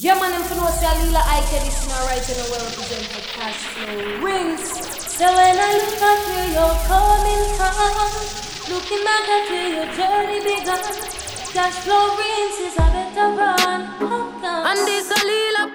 Yeah, man, I'm finna say Lila Ike, this is right and well represent for cash flow rinse. So when I look at where you're coming from, looking back at where your journey began, cash flow rinse is a better run. And this a Lila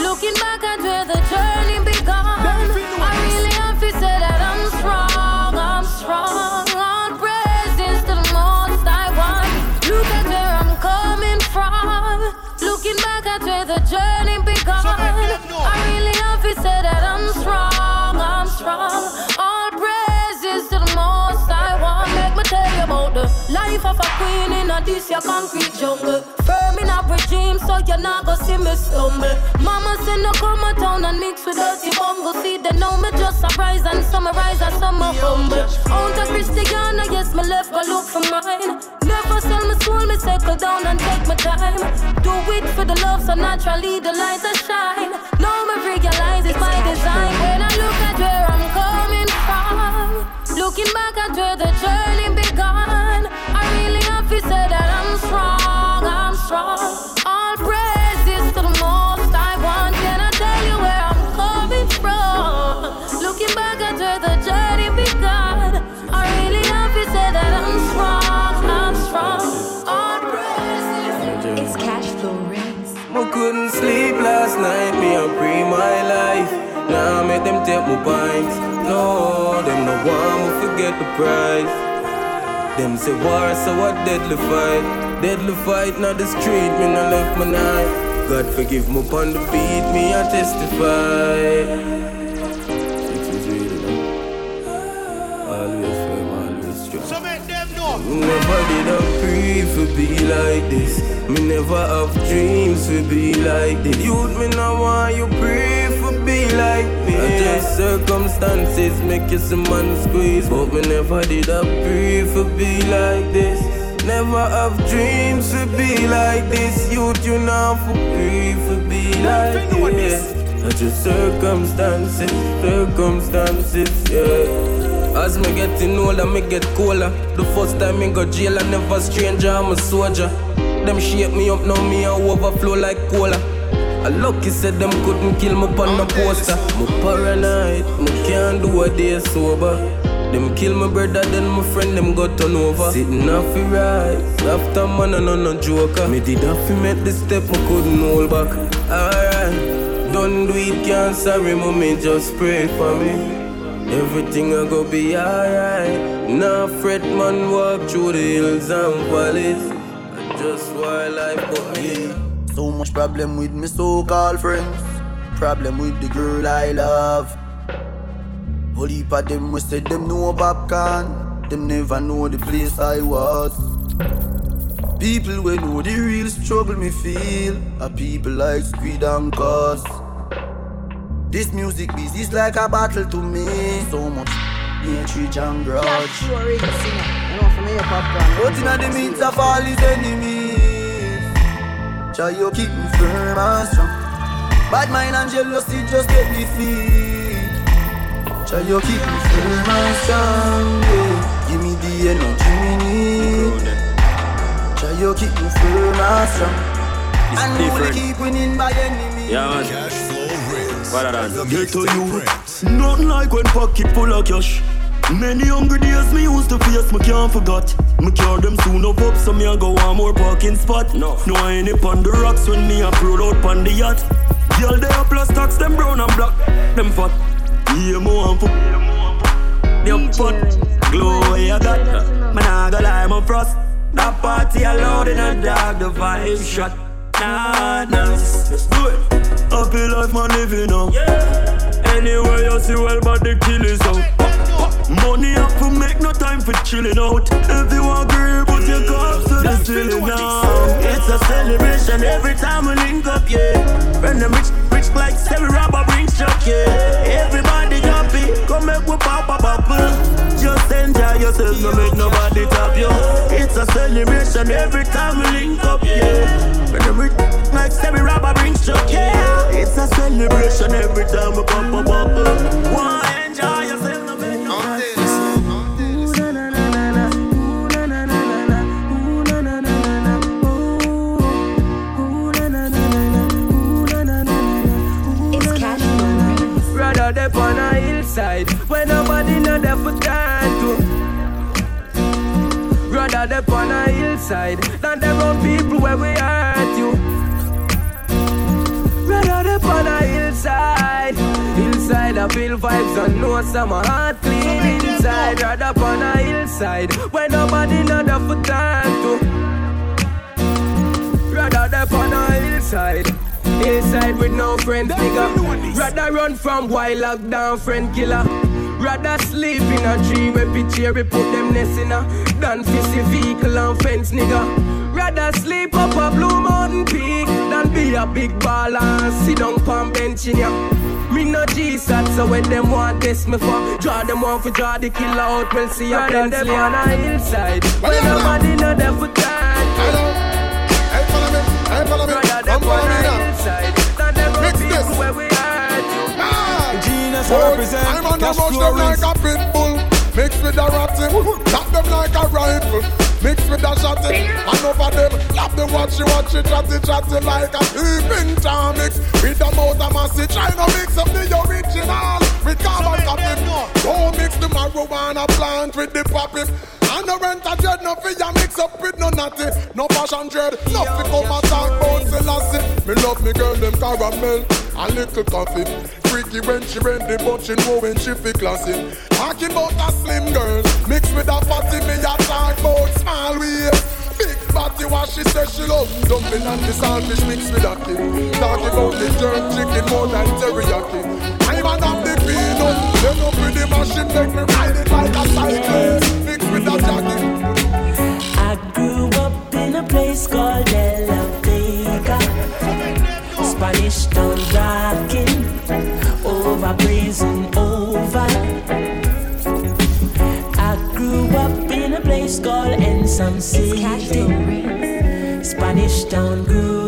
Looking back at where the journey began, I really have to say that I'm strong, I'm strong. All praises to the most I want. Look at where I'm coming from. Looking back at where the journey began, I really have to say that I'm strong, I'm strong. Life of a queen in a this your concrete jungle. Firm in a regime, so you're not gonna see me stumble. Mama said no come a town and mix with dirty bungle. See they know me just surprise and summarize as some humble. Out of Christiana, yes, me left go look for mine. Never sell my soul, me settle down and take my time. Do it for the love, so naturally the light a shine. Now me realize it's my design. When I look at where I'm coming from, looking back at where the journey began, couldn't sleep last night, me a pre my life. Now make them take my pints. No, them no want me forget the price. Them say war, so what deadly fight? Deadly fight, not the street, me no left my night. God forgive me upon the beat, me I testify. Six is real, you. Always firm, always strong. So make them know. Never did I pray for be like this. Me never have dreams to be like this. Youth, me now want you pray for be like I circumstances make you some man squeeze. But me never did I pray for be like this. Never have dreams to be like this. Youth, you now for pray for be like this. Just circumstances, circumstances, yeah. As me getting older, me get cooler. The first time me go jail, I never stranger, I'm a soldier. Them shape me up, now me I overflow like cola. I lucky said them couldn't kill me on the poster. Me paranoid, me can't do a day sober. Them kill my brother, then my friend them got turn over. Sitting off the rise, after man and no no joker. Me did have make the step, me couldn't hold back. Alright, don't do it, can't sorry, mommy, just pray for me. Everything I go be alright. Now fret man walk through the hills and valleys. I just want life but me. So much problem with me so-called friends. Problem with the girl I love. Whole heap of them we said them know popcorn. Them never know the place I was. People we know the real struggle me feel. Are people like Squid and Cause. This music business like a battle to me. So much hatred and grudge. Flow rinse, you know. For me, a popcorn. But in the means of all his enemies, try you keep me firm and strong. Bad mind and jealousy just get me defeat. Try you keep me firm and strong. Yeah. Give me the energy me need. Try you keep me firm and strong. It's and only different. keep winning by enemy. Yeah, man. Cash flow rinse. Better than The Get to mix you. different. Nothing like when pocket full of cash. Many hungry days me used to face, me can't forget. Me cure them soon up up, so me a go one more parking spot. No. No I ain't up on the rocks when me a roll out pon the yacht. Girl they a plus tax, them brown and black, them fat. Yeah, more and for the pot. Glow where you got. Man, I go lie, my frost. That party allowed in a dark, the vibe shot. Nah, nah, let's do it. Happy life, man, living now. Anywhere you see, well, but the kill is out. Money up to make no time for chilling out. If you agree, put your cups to the ceiling now. It's a celebration every time we link up, yeah. When the rich, rich like Stevie Robber brings chuck, yeah. Everybody happy, come make we pop a bubble. Just enjoy yourself, no make nobody top you. It's a celebration every time we link up, yeah. When the rich like Stevie Robber brings chuck, yeah. It's a celebration every time we pop a bubble. Why on a hillside where nobody know there for time to. Rather dep on a hillside than them on people where we hurt you. Rather dep on a hillside, hillside I feel vibes and know some heart clean inside. Rather on a hillside where nobody know there for time to. Rather dep on a hillside. Hillside with no friends, nigga. Rather run from while lockdown, friend killer. Rather sleep in a tree where picture we put them nest in a than fizzy vehicle and fence, nigga. Rather sleep up a blue mountain peak than be a big baller and sit down palm bench in ya. Me no G-sat, so when them want test me for Draw them on for draw the killer out, we'll see a pencil on a hillside When nobody know them for me. Rather Come them follow on me now. them Mix people this. where we you Ah. Genius I'm on the cash mush them like a pit bull. Mixed with a ratty, tap them like a rifle. Mixed with a shotty, and over them, lap them watchy watchy, chatty chatty like a peeping tom mix. With a mouth of massy, trying to mix up the original with carbon copy. Don't mix the marijuana plant with the poppy. And no rent a dread, no fear mix up with no natty. No passion dread, no fi come and talk about Selassie. Me love me girl, them caramel and little coffee. Freaky when she ready, but she know when she fi classy. Talking about a slim girl, mixed with a fatty, me a talk about small waist. Big body, what she say she love Dumpling and the saltfish mixed with a kid Talking about the jerk chicken more than teriyaki I'm an the Then up with the machine make me ride it like a cyclist Mixed with a jockey I grew up in a place called De La Vega. Spanish town rocking, over blazing over. I grew up in a place called Ensam It's cash flow. City. Spanish town grooving,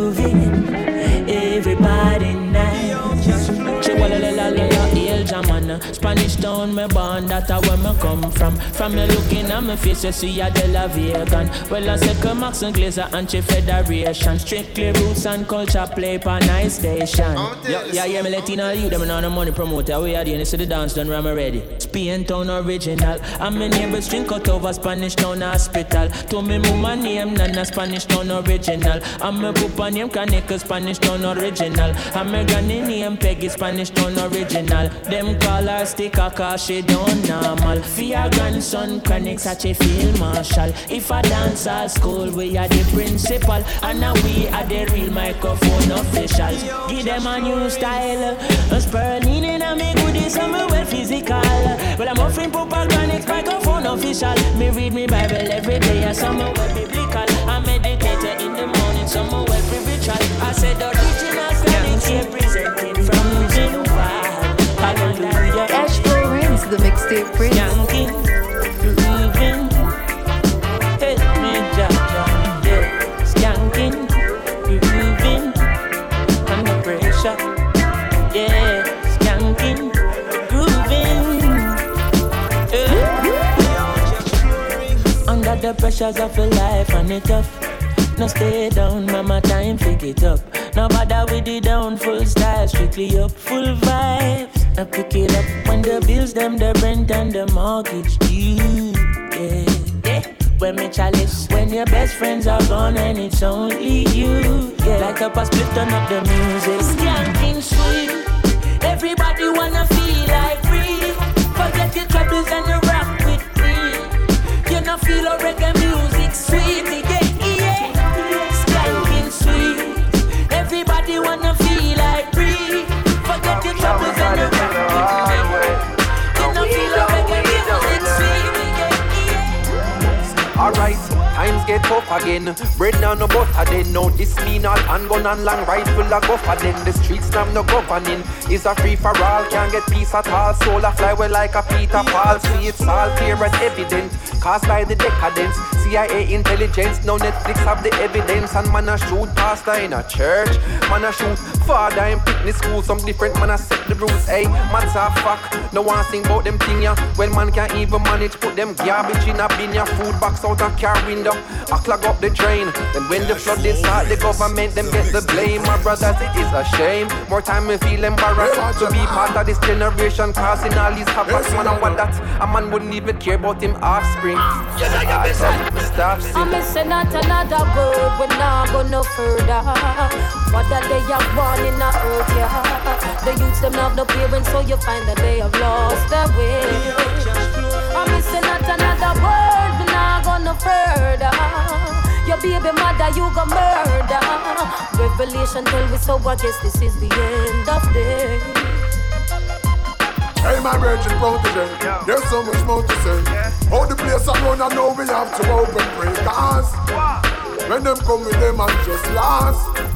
me born, that a where me come from. From me looking at me face, you see a De La Vegan. Well, I say come Max and Glazer, anti-federation. Strictly roots and culture play pa nice station. Yeah, yeah, yeah, me Latino you, them on the money promoter. We are the end, only the dance done, ram ready. Spain town original. And my neighbors drink out over Spanish town hospital. To me mama name, Nana Spanish town original. And my papa name, Kaneka Spanish town original. And my granny name, Peggy Spanish town original. Them call her sticker cause she don't normal. Your grandson, chronic such a field marshal. If I dance at school, we are the principal. And now we are the real microphone officials. Give them a new style. A spurling in a me goodies, I'm well physical. Well, I'm offering Papa Granix microphone official. Me read me Bible every day, and some well biblical. I meditate in the morning, some well spiritual. I said the original Granix representing the mixtape prince. Yankee, me, Jaja. Yeah, skanking, grooving. Under pressure. Yeah, skanking, grooving. Yeah. Under the pressures of a life and it tough. No stay down, mama time pick it up. No bother with the down, full style, strictly up, full vibes. I pick it up when the bills, them, the rent and the mortgage due. Yeah, yeah. When me chalice, when your best friends are gone and it's only you. Yeah, like a pass, split turn up the music. Skanking sweet. Everybody wanna feel like free. Forget your troubles and you rock with me. You know feel a reggae music sweet, get tough again. Bread now no butter then. No this mean all handgun and long rifle a go for then. The streets now no governing. Is a free for all. Can't get peace at all. Soul a fly well like a Peter Paul. See it's all clear and evident. Caused by the decadence. CIA intelligence. No Netflix have the evidence. And man a shoot pastor in a church. Man a shoot father in picnic school. Some different man a set the rules. Hey, man's a fuck. No one sing about them thing ya. When man can't even manage put them garbage in a bin ya. Food box out a car window. I clog up the drain. Then when the flood start, the government them get the blame. My brothers, it is a shame. More time we feel embarrassed to be part of this generation causing all these havoc. Man, I want that a man wouldn't even care about him offspring. Stop I'm missing not another word. We're not go no further. What that they have one in the earth, yeah. The youths them have no parents, so you find that they have lost their way. I'm missing not another word. We're not go no further. Your baby mother, you go murder. Revelation tell me so. I guess this is the end of day. Hey, my virgin protege, there's so much more to say. All the place I run, I know we have to open break. Cause when them come with them and just last.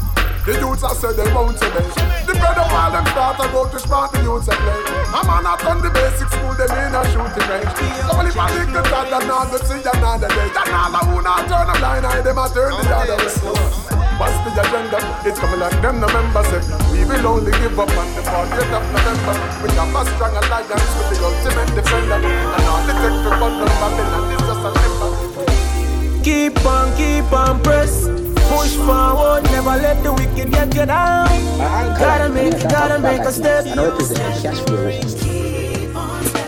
The youths I said they won't obey. The brother while them start to go to smart the youths I play. A man not on the basic school, them in a shooting range. I think the God that not go see another day, that all I who not turn a blind eye, them a turn the other way. What's the agenda? It's coming like them November say We will only give up on the 40th of November We have a strong alliance with the ultimate defender And all the tech to run on Babylon is just a member Keep on, keep on, press. Push forward, never let the wicked get you down. Gotta make, gotta make a step. And I represent cash.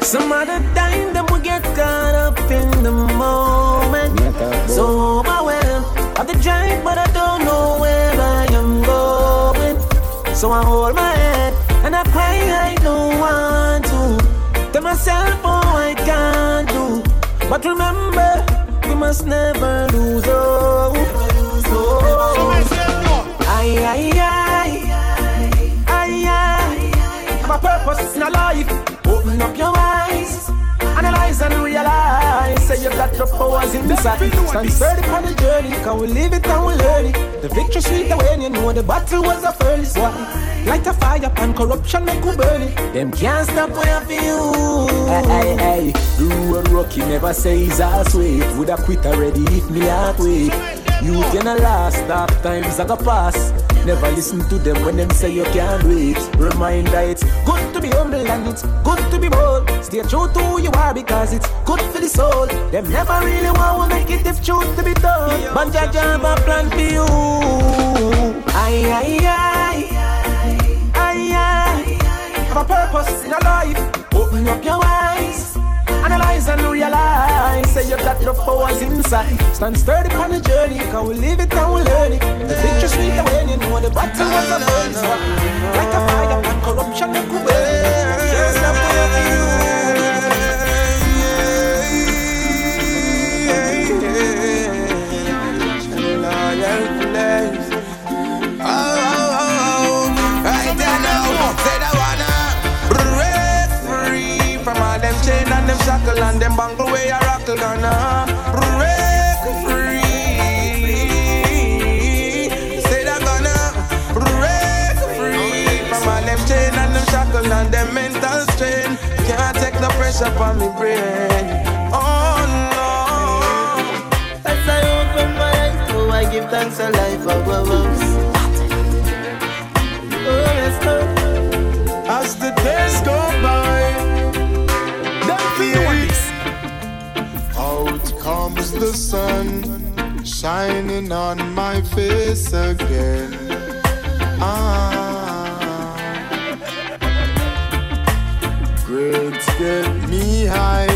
Some other time, them will get caught up in the moment. So overwhelmed of the drive, but I don't know where I am going. So I hold my head and I cry, I don't want to. Tell myself, oh, I can't do. But remember, we must never lose hope. Aye, aye, aye, aye, aye. My purpose in life, open up your eyes. Analyze and realize. Say you got the powers inside Stand sturdy on the journey. Can we live it? And we learn it? The victory sweet when you know the battle was the first one. Light a fire and corruption make we burn it. Them can't stop when I feel. Hey, hey, hey, the road rocky never says I sweet. Would I quit already if me wait? You can last, dark times I go pass. Never listen to them when them say you can't do it. Reminder it's good to be humble and it's good to be bold. Stay true to who you are because it's good for the soul. Them never really want to make it if truth to be told. But Jah have a plan for you. Aye, aye, aye, aye, aye. Have a purpose in your life. Open up your eyes. Analyze and realize. Say you got the powers inside. Stand sturdy on the journey. Can we live it and we learn it? The victory sweet when you know the battle was first one. Like a fire and corruption rockle gonna break free. Say that gonna break free from all them chain and them shackle and them mental strain. Can't take no pressure from me brain. Oh no. As I open my eyes, oh I give thanks to life above us. Oh yes, Lord. As the days go by. Comes the sun, shining on my face again. Ah, grades get me high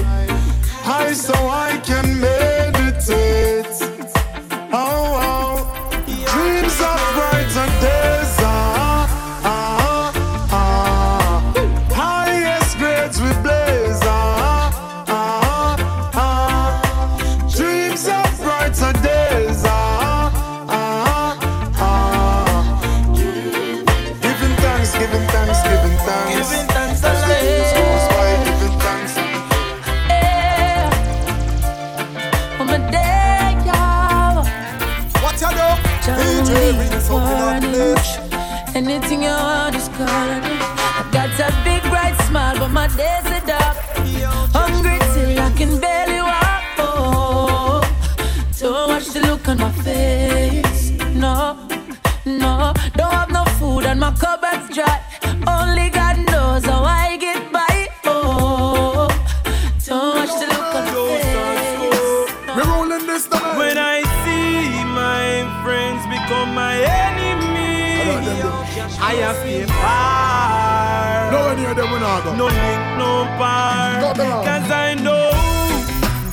No any of them will not go. No link, no bar. Cause I know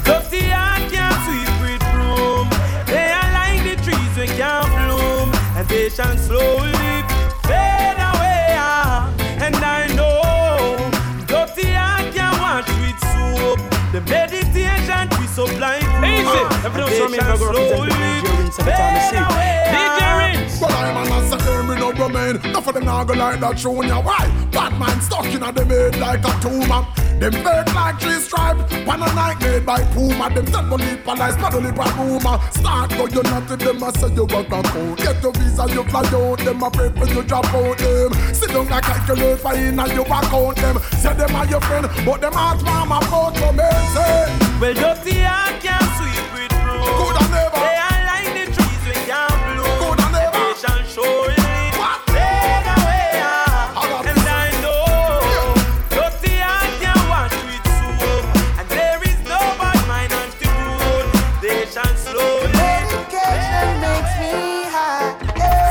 dirty heart can't sweep with broom. They are like the trees we can't bloom, and they shall slowly fade away. ah. And I know dirty heart can't wash with soap. The meditation so blind. Easy. If you don't show me, I'm gonna represent the DJ Rinse every time I see you. DJ Rinse. But I'm an answer, me no remain. Enough of them now go like that show ya. Why? Batman stuck in a them head like a tumor. Them fake like three stripe. Pan a night made by Puma. Them tell police police, not only by rumor. Start go you not to them, I say you work a code. Get your visa, you fly out. Them a pray for you drop out them. Sit down like calculate for in and you back out them. Say them are your friend, but them heart mama out for me. Say, Well, dirty heart can't sweep with broom. Coulda never. They are like the trees can't bloom. Coulda never. And they shall surely fade away. I got And I know dirty heart can't wash with soap. And there is no bad mind on the road. They shall slowly Medication makes me high.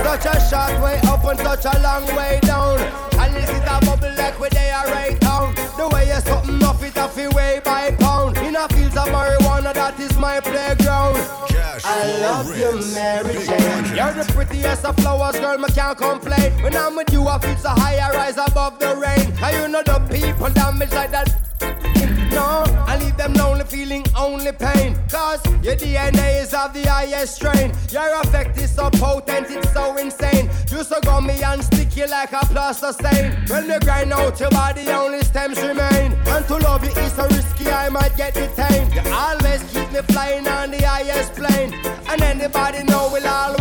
Such a short way up and such a long way that is my playground. I love you, Mary Jane. You're the prettiest of flowers, girl, me can't complain. When I'm with you, I feel so high, I rise above the rain. And you know the people damage like that. No, I leave them lonely, feeling only pain. Cause your DNA is of the highest strain. Your effect is so potent, it's so insane. You so gummy and sticky like a plaster stain. When you grind out your body, only stems remain. And to love you is so risky, I might get detained. You always keep me flying on the highest plane. And anybody know will always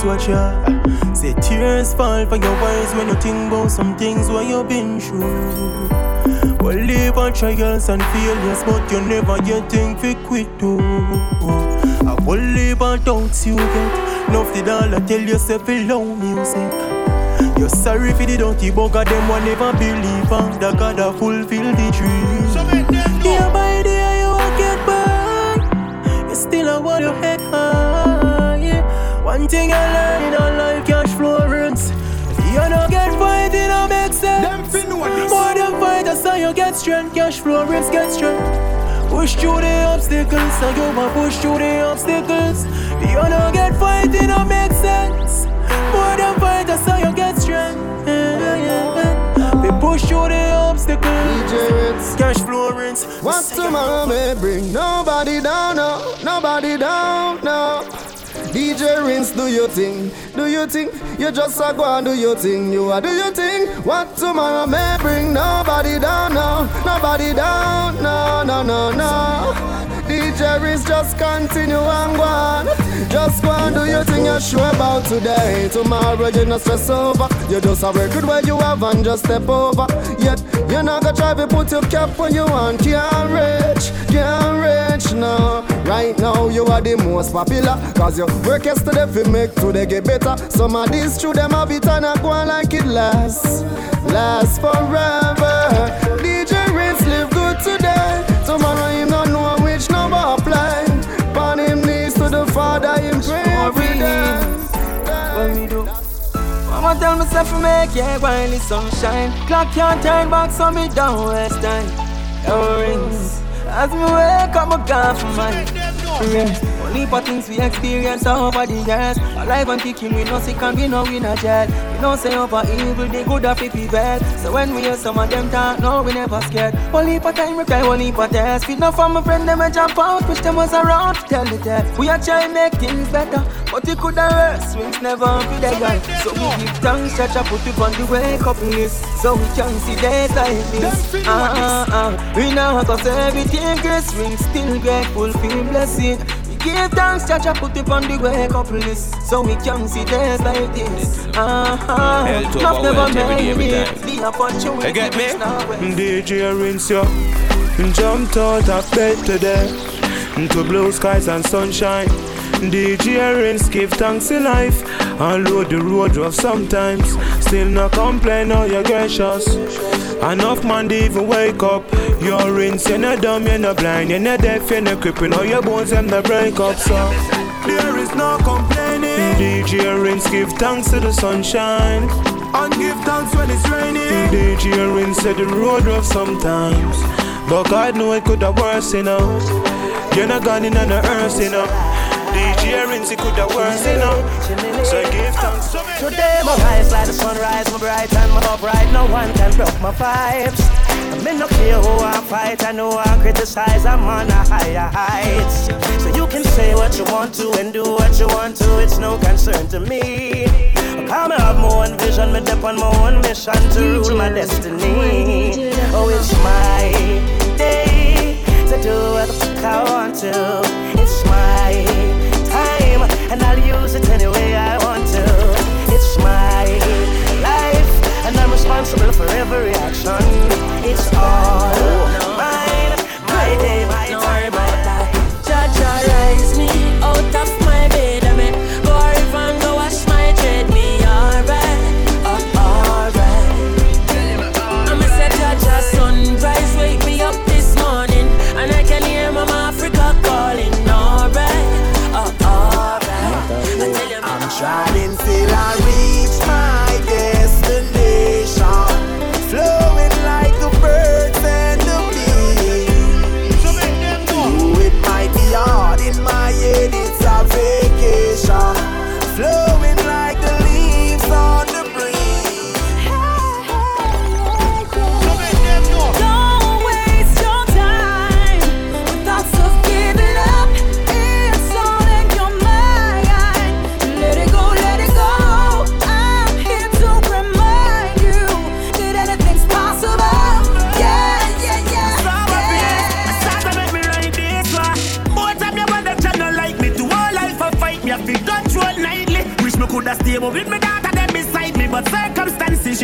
rings watch ya. Say tears fall for your eyes when you think about some things what you been through. Well, live on trials and failures, but you never yet think fi quit too. I will live on doubts you get. Enough the dollar tell yourself alone music. You're sorry for the dirty bugger, them one never believe on the God that fulfill the dream. So make them know. Day by day you won't get by You still a hold your head high. One thing I learned in life cash flow rinse You don't get fight, it don't make sense them fi know this. More than fight, that's how you get strength Cash flow rinse get strength Push through the obstacles So you want push through the obstacles You don't get fight, it don't make sense More than fight, that's how you get strength yeah, yeah, yeah. We push through the obstacles DJ Cash flow rinse. What tomorrow may bring nobody down, no, nobody down, no. DJ Rinse, do your thing, do your thing. You just a go and do your thing, you a do your thing. What tomorrow may bring nobody down, no, nobody down, no, no, no, no. DJ Rinse, just continue and go on. Just go and do your thing you're sure about today. Tomorrow you not stress over. You just a work good where you have and just step over. Yet you're not gonna try to put your cap where you want. Can't reach, can't reach now. Right now you are the most popular. Cause you work yesterday fi make today get better. Some of these true them have it and I go on like it lasts. Lasts forever. DJ Rinse live good today. Tomorrow him not know which number apply. Pan him knees to the Father him pray every day. What we do? Mama tell myself to make yeah while the sunshine. Clock can't turn back, so me don't waste time. No rings. As me wake up, I gone for mine. Yeah. Only for things we experience over the years. Alive and kicking, we no sick and we know we not jet. We know say over evil, they good at fifty bad. So when we hear some of them talk, no, we never scared. Only for time, we cry, only for test. Feed no from my friend, them a jump out, push them was around. Tell the that we are trying make things better. But it could have worse, swings never be the guy. So we give thanks, church, I put it on the wake up list. So we can see days like this. Ah, ah, ah. We know cause everything gets ring, still grateful, feel blessed. We give thanks, church, I put it on the wake up list. So we can see days like this. Ah, ah. Love never made me. The opportunity. You get me? DJ rinse you. Jumped out of bed today. Into blue skies and sunshine. DJ rinse, give thanks in life. Unload the road rough sometimes. Still no complain, oh, you're gracious. Enough man they even wake up. You're rinse, you're not dumb, you're not blind, you're not deaf, you're not creeping. All your bones them the break up, so there is no complaining. DJ rinse, give thanks to the sunshine. And give thanks when it's raining. DJ rinse said the road rough sometimes. But God know it could have worse, you know. You're not gone in on the earth, you know. DJ Rinse, it could have worse, you know. So give thanks. Today my rise like the sunrise, my bright and my upright. No one can block my vibes. I'm in no care who I fight, I know I criticize. I'm on a higher heights. So you can say what you want to and do what you want to. It's no concern to me. i come have my own vision, me dip on my own mission to rule my destiny. Oh, it's my day to do what the fuck I want to. It's my time, and I'll use it any way I want to. It's my life, and I'm responsible for every action. It's all mine, my day, my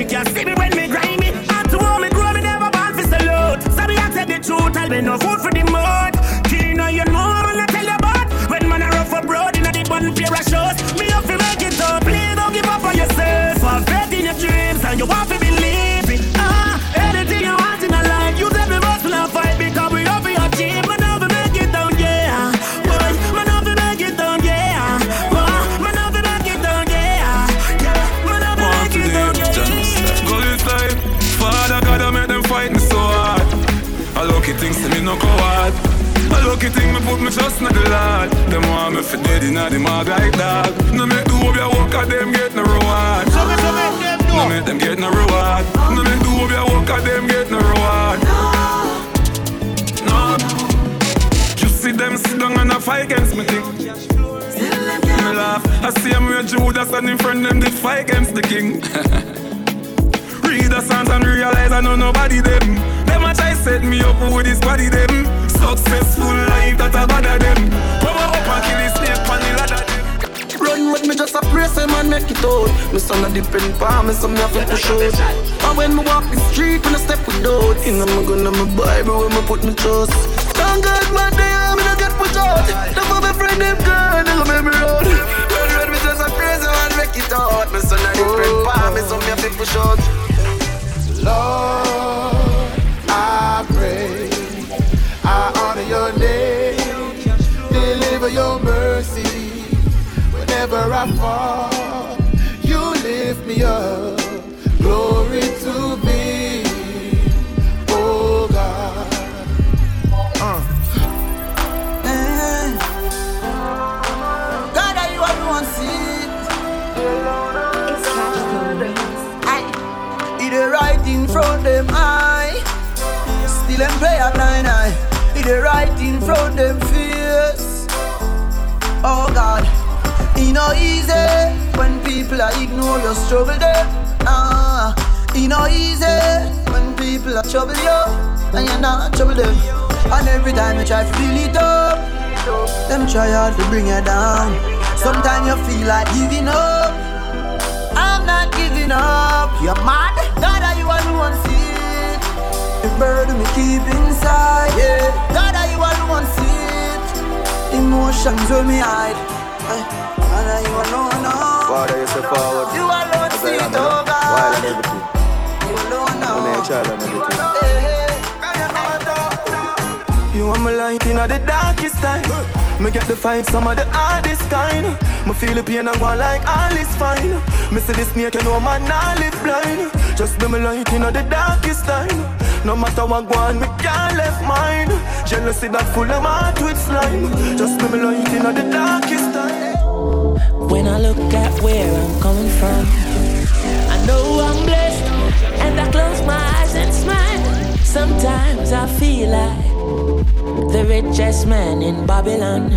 can't put me trust in the Lord. Them want me for dead inna the mag like dog. No make the hope ya work at them get no reward. No make them get no reward. No make the hope ya work at them get no reward. No. You see them sit down and a fight against me thing. Me laugh. I see them where Judas and in front them did fight against the king. Read the songs and realize I know nobody them. Them a try set me up with this body them. Successful life that I bother them. Power up and kill this snake on the ladder. Run with me just a praise him eh, and make it out. Me son a depend pa me so me have to push out. And when me walk the street, when I step with doubts, in my gun and my Bible when me put me trust. Thank God my day eh, me not get put out. Never be afraid them girl, they go make me run. Run run me just a praise him eh, and make it out. Me son a depend pa me so me have to out. Lord, Fall, you lift me up. Glory to thee, oh God. Uh. Mm. God, are you right in front them eye, still them play blind eye. Right in front them face. Oh God it no easy when people are ignore your struggle there. Ah, it no easy when people are trouble you and you're not trouble them. And every time you try to feel it up, them try hard to bring you down. Sometimes you feel like giving up. I'm not giving up. You're mad. God, are you alone see it? The burden me keep inside. Yeah. God, are you alone see it? Emotions will me hide. Hey. You alone now? Father, you say forward. You alone see it, God. While and everything. You alone now. I'm a child and everything. Hey, hey. You are my light in the darkest time. Me get the fight some of the hardest kind. Me feel the pain and go like all is fine. Me see the snake, you know man not live blind. Just be my light in all the darkest time. No matter what go on, me can't left mine. Jealousy that full of heart with slime. Just my light in the darkest time. When I look at where I'm coming from, I know I'm blessed, and I close my eyes and smile. Sometimes I feel like the richest man in Babylon,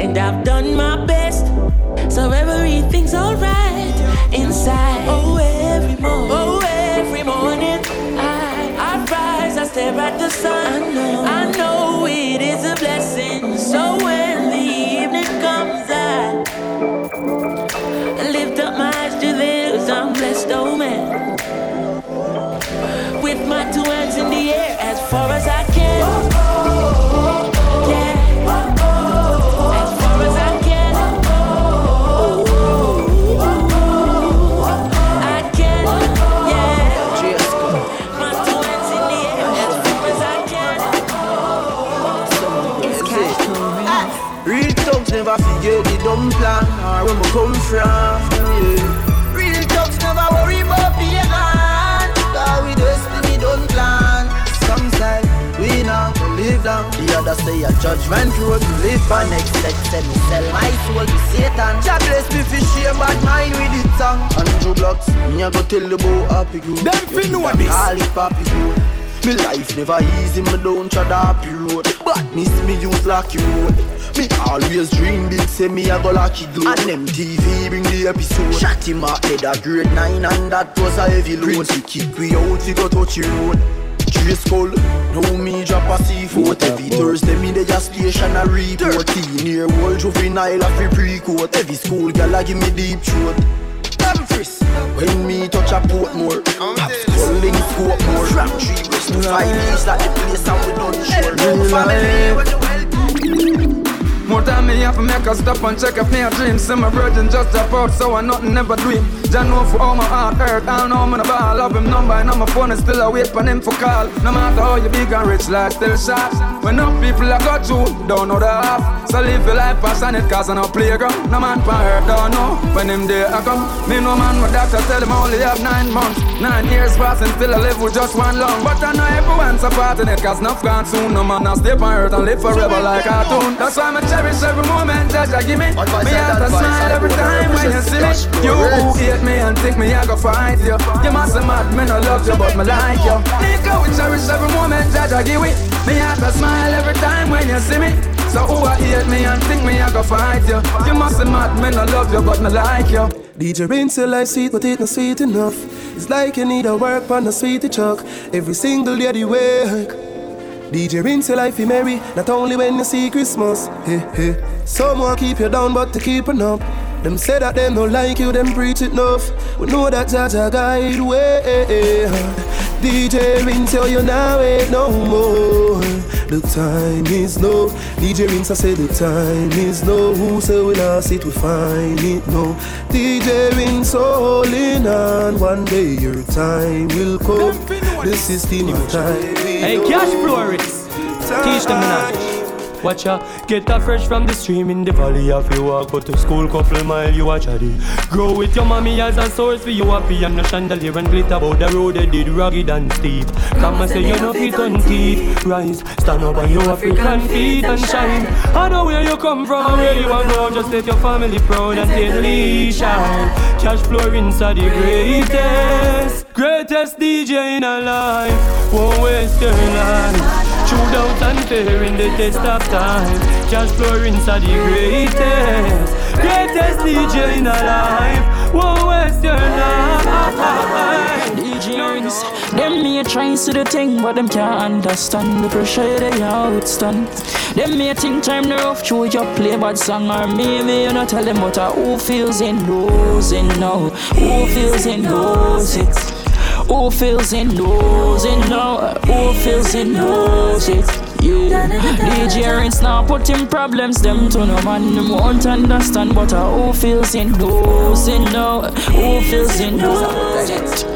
and I've done my best, so everything's alright inside. Oh, every morning, The sun. I know, I know it is a blessing. So when the evening comes, I lift up my eyes to the hills. I'm blessed, oh man. With my two hands in the air, as far as I or where we come from. Yeah. Real thugs never worry about being gone. Cause we destiny don't plan. Some say we now live down. The other say a judgment road to live on. Next set say me sell my soul to Satan. Jah bless me for share bad mind with it song. Andrew Blocks, me a go tell the boy happy good. Them fi know this. Call it papi good. Me life never easy, me don't tread happy road But miss me use lucky road Me always dream big, say me a go lucky glow And MTV bring the episode. Shot him a head a grade 9 and that was a heavy load. We kick we out, we go touch the road. Trace skull, now me drop a C4 Every Thursday me dey a station a report. 13 year old juvenile a free pre-court. Every school gal a give me deep throat. When me touch a port more, pops calling scope more. From three west to five east, like the place and we done sure. Family, when you help. More time me have to make a stop and check up me a dream. See my virgin just drop out so I nothing never dream. Jah know for all my heart hurt I know I'm in a ball. Love him number and on my phone and still I wait for him for call. No matter how you big and rich like still shot When enough people I got you don't know the half. So live your life passionate cause I no playground. No man for hurt don't know when him there I come. Me no man with doctor tell him I only have nine months. Nine years passing still I live with just one lung. But I know everyone's a part in it cause enough gone soon. No man now stay on earth and live forever like a cartoon. That's why I cherish every moment that you give me. Me have to smile every time when you see me You who hate me and think me I go fight you. You must have mad me no love you but me like you. Nigga we cherish every moment that you give me. Me have to smile every time when you see me. So who I hate me and think me I go fight you? You must have mad me no love you but me like you. DJ Rinse your life sweet but it not sweet enough. It's like you need a work on a sweetie chuck. Every single day the work DJ Rinse your life be merry Not only when you see Christmas Hey hey Someone keep you down but to keep it up them say that them don't like you, them preach it enough. We know that Jaja guide way. DJ Rinse, tell you now ain't no more. The time is no. DJ Rinse, I say the time is no. Who say we not sit, we find it no. DJ Rinse, holding on. One day your time will come. The system of time. Hey, cash florist. Teach them now. Watch ya, get a fresh from the stream in the valley. If you walk go to school, couple mile, you watch a day. Grow with your mommy as a source for you happy and no chandelier and glitter about the road they did rugged and steep. Come and say you know fit on teeth. Rise, stand up on your African feet and shine. I know where you come from where you want go. Just let your family proud and take lead shine. Cash flow inside the greatest, greatest DJ in our life. Won't waste your life. Shoot out and fair in the test of time. Cash flow inside the greatest, greatest DJ in life. Won't waste your life. DJs, them me try to the thing, but them can't understand the pressure they outstand. Them me think time the rough through your play bad song or maybe you not tell them what I uh, who feels in losing now, who feels in losing. Who feels in knows it now? Who feels in knows it? Yeah, DJ Rinse now putting problems them to no man them won't understand but uh, who feels in knows it now? Who feels in knows it?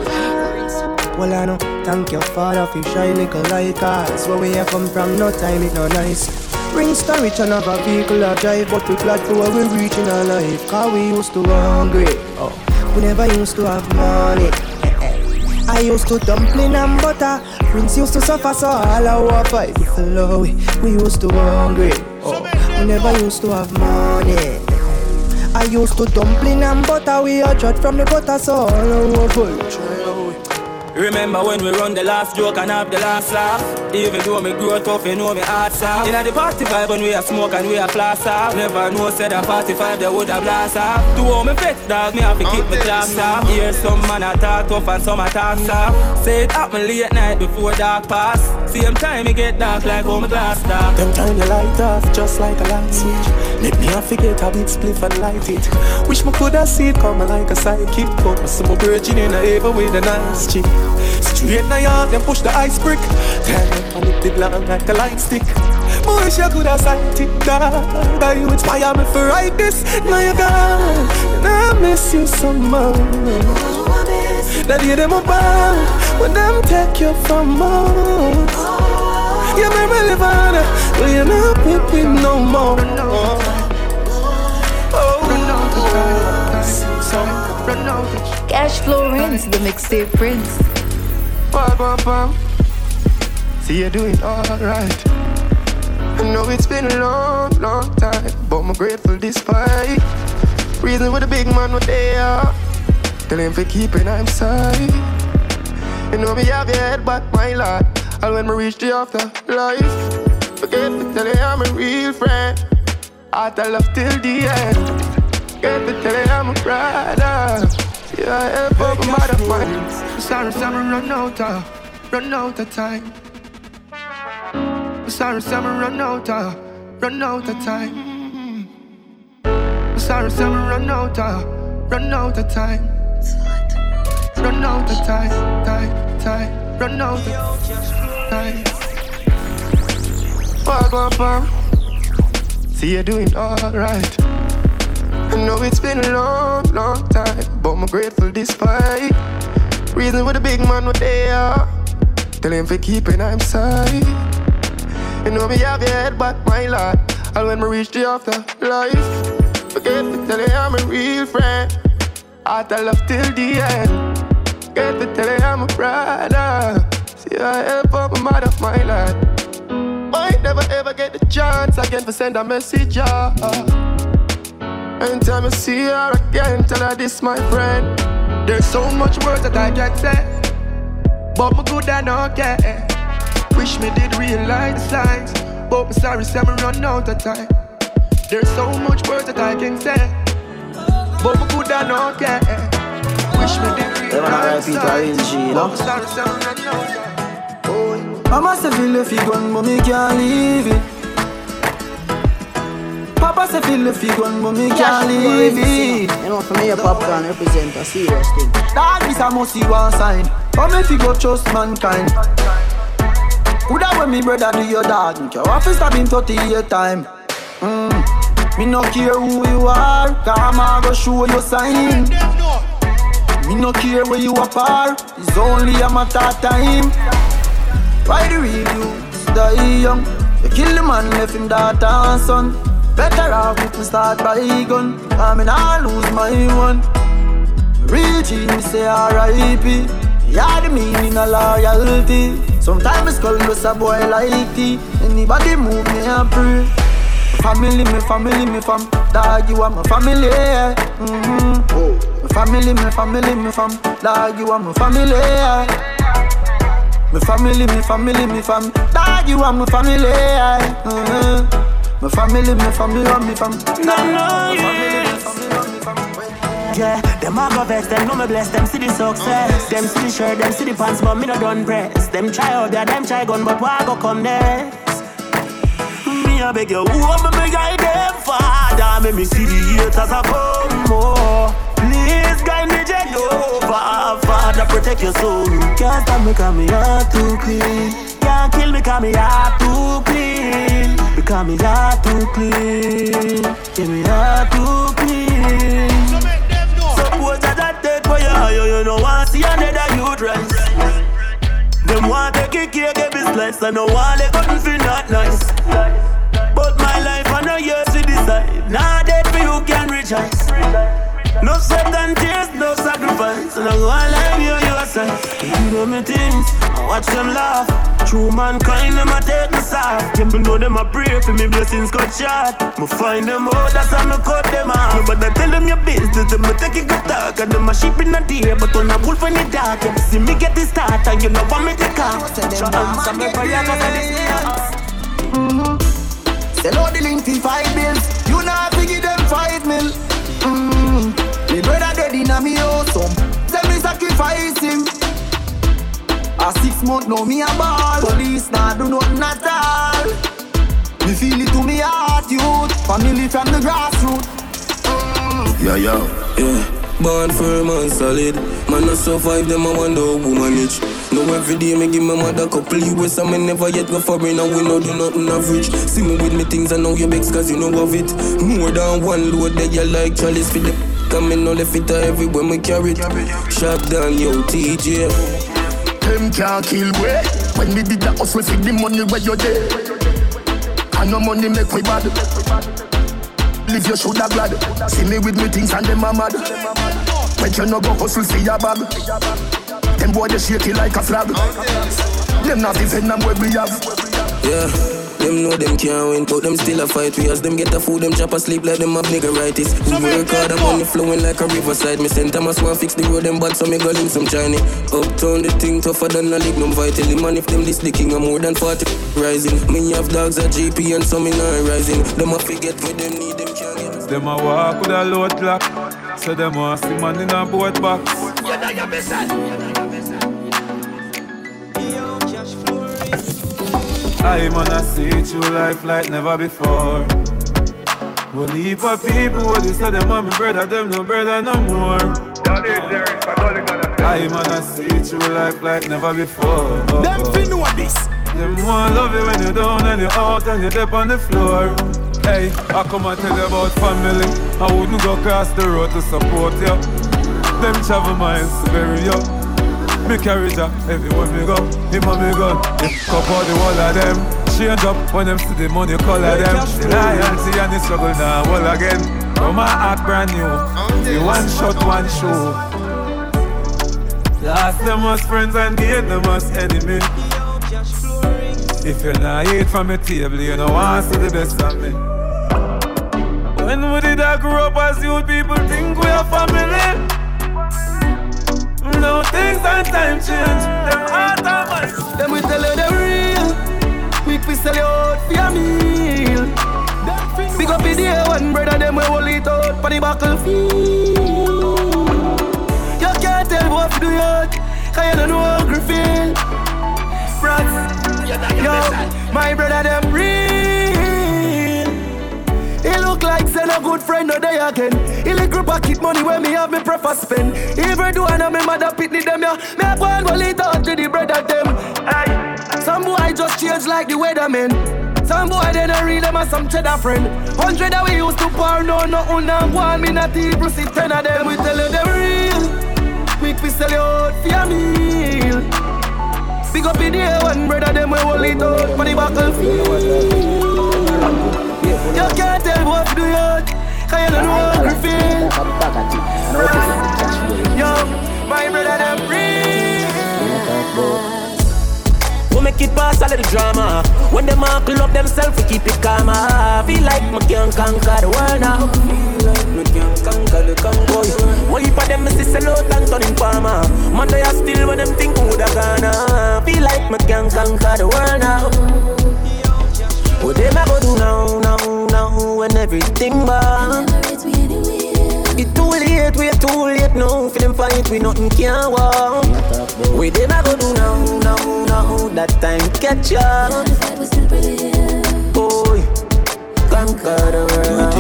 Well, I know, thank your father for little like us. Where we have come from, no time, it no nice. Ring star rich and have a vehicle I drive, but we glad for where we reach in our life. Cause we used to hungry, oh, we never used to have money. I used to dumpling and butter. Prince used to suffer, so all our fight with the. We used to hungry. Oh, we never used to have money. I used to dumpling and butter. We are shot from the butter, so all our fight. Remember when we run the last joke and have the last laugh? Even though me grow tough, you know me heart soft. Inna the party vibe when we a smoke and we a blast off. Never know said a 45 they would a blast off. To all me fit dog, me have to keep my class off. Hear some man a talk tough and some a talk soft. Say it happen late night before dark pass. Same time it get dark like home glass dark. Them time you light off just like a light switch. Make me a forget a bit spliff and light it. Wish me coulda see it coming like a sidekick. But me some virgin in a ever with a nice chick. Straight now yard, them push the ice brick. Turn up and it long like a light stick. Wish you coulda sight it, dog. But you inspire me for write this. Now you're gone, and I miss you so much. Now day them apart when them take you from us. You make me live on, but you're not with me no more. Cash flow rinse, the mixtape prince. Bam, bam, bam. See you doing alright. I know it's been a long, long time, but I'm grateful despite. Reason with the big man what they are. Tell him for keeping I'm sorry. You know me have your head back, my lad. And when we reach the afterlife, forget to tell you I'm a real friend. I tell love till the end. Forget to tell you I'm a brother. Yeah, I help out my mother, man. Sorry, sorry, run out of, run out of time. Sorry, sorry, run out of, run out of time. Sorry, sorry, run out of, run out of time. Run out of time, time, time. Run out of bam. See you're doing alright. I know it's been a long, long time, but I'm grateful despite. Reason with the big man what they are. Tell him for keeping I'm sorry. You know me have your head back, my lad. And when we reach the afterlife, forget to tell you I'm a real friend. I tell love till the end. Get to tell you I'm a brother. I help out my mother, of my lad. Might never ever get the chance again to send a message. Yeah. Anytime I see her again, tell her this my friend. There's so much words that I can't say, but me good and okay. Wish me did realize the signs, but me sorry, say me run out of time. There's so much words that I can say, but me good and okay. Wish me did realize the signs, but me sorry, say me run out of time. Mama say feel if you gone, but me can't leave it. Papa say feel if you gone, but me can't leave it. You know, for me, a popcorn represent a serious thing. Dog is a must see one sign. But me fi go trust mankind. Coulda when me brother do your dog, me care office have been 38 time. Mm. Me no care who you are, come I go show you sign. Me no care where you apart, it's only a matter of time. Why the real youths die young? They kill the man, left him daughter and son. Better off if me start by gun, I mean I lose my one. Real G, me say R.I.P. Yeah, the meaning of loyalty. Sometimes call us a boy like tea. Anybody move me and pray. Family, me family, me fam. Dog, you are my family. Mm-hmm. Oh. My family, my family, me fam. Dog, you are my family. My family, my family, me fam. Dog, you are my family. Mm-hmm. My family, my family, me fam. No, no, yeah, them a go vex, them know me bless, them see the success. Them see the shirt, them see the pants, but me no done press. Them try out there, them try gun, but why go come next? Me a beg you, who am me beg I them father, make me see the haters a come more. Guide me Jehovah, Father protect your soul. Can't stop me 'cause me heart too clean. Can't kill me 'cause me heart too clean. Because me heart too clean. Yeah, me heart too clean. Suppose that I take for you, you, you know want see another youth rise. Them want take a cake, get this slice, I know want they couldn't feel not nice. But my life I know yours to decide. Now dead for you can rejoice. No sweat and tears, no sacrifice. And I'm gonna love you, you say. You know me things, I watch them laugh. True mankind, them a take me soft. Them know them a pray for me blessings cut short. Me find them out, that's how me cut them off. But I tell them your business, them a take it good talk. And them a sheep in the day, but on a wolf in the dark. You see me get this start, and you know want me to come. So answer me prayer, cause I Mm-hmm. Sell out the link for five bills. You not to give them five mil. Me brother dead in a me house. Some tell me sacrifice him. A six month now me a ball. Police not do nothing at all. Me feel it to me heart, youth. Family from the grassroots. Yeah, yeah, yeah. Born firm and solid. Man, I survive them, I wonder how we manage. No, every day me give my mother couple US and me never yet go foreign and we no do nothing average. See me with me things, I know you makes cause you know of it. More than one load that you like Charlie's for the Come in all the fit everywhere we carry it. Shop down, yo, TJ. Them can't kill we. When we did the hustle, see the money where you there. And no money make we bad. Live your shoulder glad. See me with me things and them a mad. Make you no go hustle, see your bag. Them boy they shake it like a flag. Them not defend them where we have. Yeah. Them know them can't win, but them still a fight. We as them get the food, them chop asleep like them have niggeritis. We work hard, the money flowing like a riverside. Me send Thomas one fix the road, them bad, so me go link some Chinese. Uptown, the thing tougher than a lignum vitae. Man, if them this the king, I'm more than 40 rising. Me have dogs at GP and some in not rising. Them a forget me, them need them can't get. Them a walk with a load clock. So them want see man in a boat box. Yeah, that you best I man I see through life like never before. One heap of people, what you say them and me brother, them no brother no more. I man I see through life like never before. Them fi know this. Them want love you when you down and you out and you dip on the floor. Hey, I come and tell you about family. I wouldn't go across the road to support you. Them travel miles to bury you. Me carry ya everywhere me go. Him and me gun. Cup out the wall of them. Change up when them see the money color them. The loyalty and the struggle now all again. Oh my heart brand new. The one shot, one show. Last them was friends and gain them was enemy. If you not eat from the table, you know want to see the best of me. When we did I grow up as youth, people think we are family. No things and time change. Them heart and mind. Them we tell you the real. Quick we sell you out for your meal. Big up in the air, one brother them we hold it out for the battlefield. You can't tell what to do yet, cause you don't know how to feel. Brats, yo, my brother them real. He look like send a good friend no day again. He group pocket money when me have me prefer spend. Even do I know me mother pitney them ya. Me have one well it out to the brother them. Aye. Some boy just change like the weatherman. Some boy they don't read them as some cheddar friend. Hundred that we used to pour no nothing now one me not even see ten of them. We tell you the real. Quick we sell you out for your meal. Big up in the air one brother them we hold it out for the battlefield. You can't tell what to do yet Cause you don't know how to feel Yo, My brother, them free. We make it pass a little drama. When them all club themselves, we keep it calm. I feel like me can conquer the world now. Feel like me can conquer the Congo. Heap of them see sell out and turn in farmer. Man, they are still when them think who da gonna. Feel like me can conquer the world now. What them a go do now, now, now when everything gone? It too late, we too late now. For them fight, we nothing can walk. We them a go do now, now, now. That time catch up. Boy, conquer the world.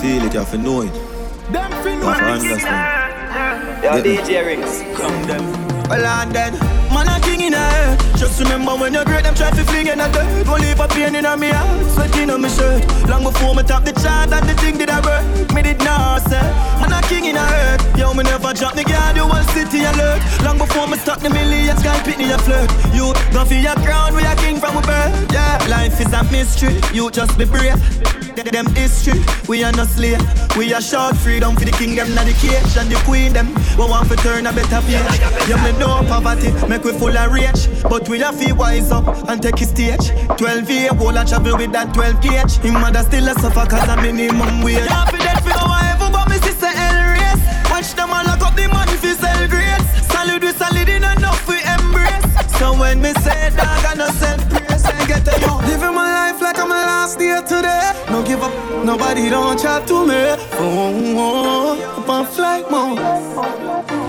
Feel it, you have to know it. Them You have to understand. Yo, Yeah. DJ Rinse. Come them. Well, and then, man, a king in a earth. Just remember when you're great, them try to fling in a dirt. Won't leave a pain in a me heart, sweating on my shirt. Long before me top the chart, and the thing did I work. Me did not say, man, a king in a earth. Yo, me never drop the guard, the whole city alert. Long before me stop the millions, guy pick me a flirt. You go for your crown, we a king from a birth. Yeah, life is a mystery, you just be brave. Them history, we are no slave. We are short freedom for the kingdom, not the cage and the queen them. We want to turn a better page. Yeah, me know poverty, make we full of rage. But we have to wise up and take his stage. 12 year old and travel with that 12 gauge. Him mother still a suffer cause a minimum wage. Yeah, for that for however, but me sister L race. Watch them all lock up the money for sell grades. Solid we solid in enough we embrace. So when me say dog, I no self praise. and get a yo. Living my life like I'm a last day today. No give up, nobody don't chat to me. Oh, oh, up on flight mode.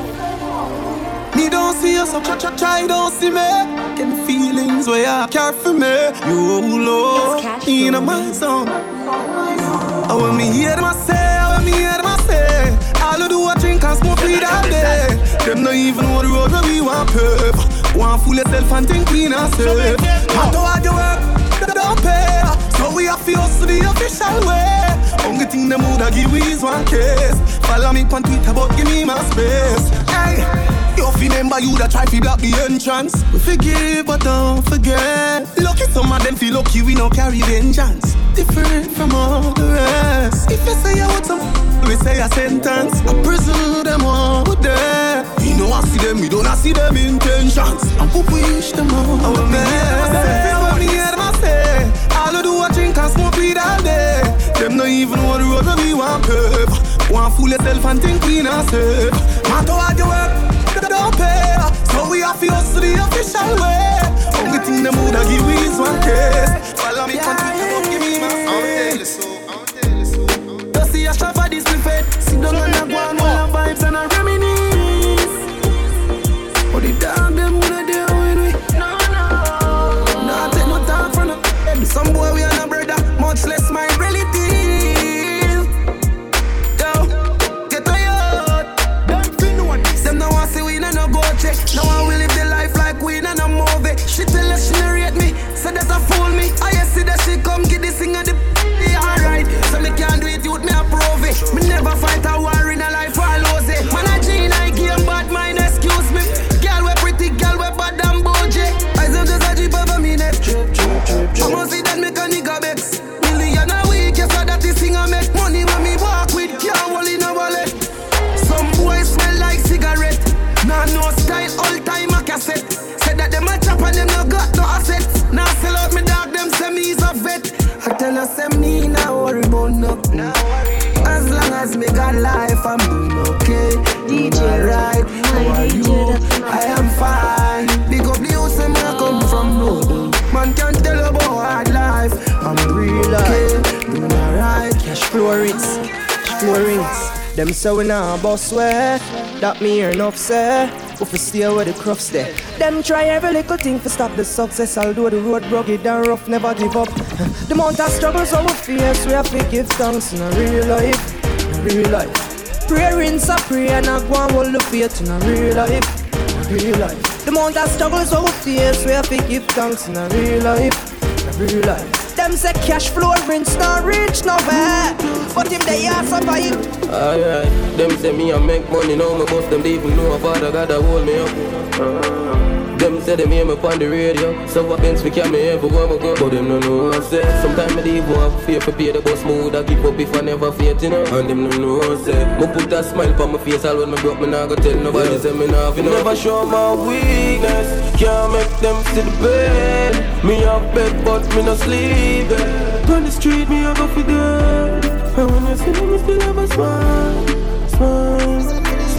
Me don't see you, so try, try, try, don't see me. Get the feelings where you care for me. You low, in a my zone. And when me hear them say, I want me hear them I say, all I do I drink and smoke weed all day. Them not even know the road where we want pave. Want fool yourself and think clean and safe. Matter what you work, don't pay. So we have to hustle the official way. Only thing them woulda give is one case. Follow me on Twitter, but give me my space. Hey. You remember you that try to block the entrance. We forgive, but don't forget. Lucky some of them feel lucky we don't carry vengeance. Different from all the rest. If you say you want some, we say a sentence. I prison them all there. We know I see them, we don't see them intentions. And we wish them all the best. Do I drink and smoke weed all day. Them not even know the road we want pave. Want fool yourself and think clean and safe. Matter what you work don't pay. So we have to hustle the official way. Only thing them woulda give we is one case. Follow me on say we nah boss way. That me hear enough say. If we stay where the crux there. Them try every little thing to stop the success. Although the road rugged and rough, never give up. The amount of struggles our face, we have to give thanks in a real life. In a real life. Prayer in a prayer and I go and hold the faith in a real life. In a real life. The amount of struggles our face, we have to give thanks in a real life. In a real life. Them say cash flow rinse not rich nowhere. But if they are survive. Alright, them say me I make money now, my boss them they even know a father God that hold me up. Uh, Them say them hear me on the radio. So what bends we can me everywhere we go. But them no know I say. Sometimes I even have fear for pay the bus mood. I give up if I never faint, you know. And them no know I say. Me put a smile on my face all when me broke. Me nah go tell nobody yeah. say me nah you know. Never show my weakness. Can't make them see the bed. Me have bed but me no sleep. On the street me I go for dead. And when you see me, me still have a smile, smile.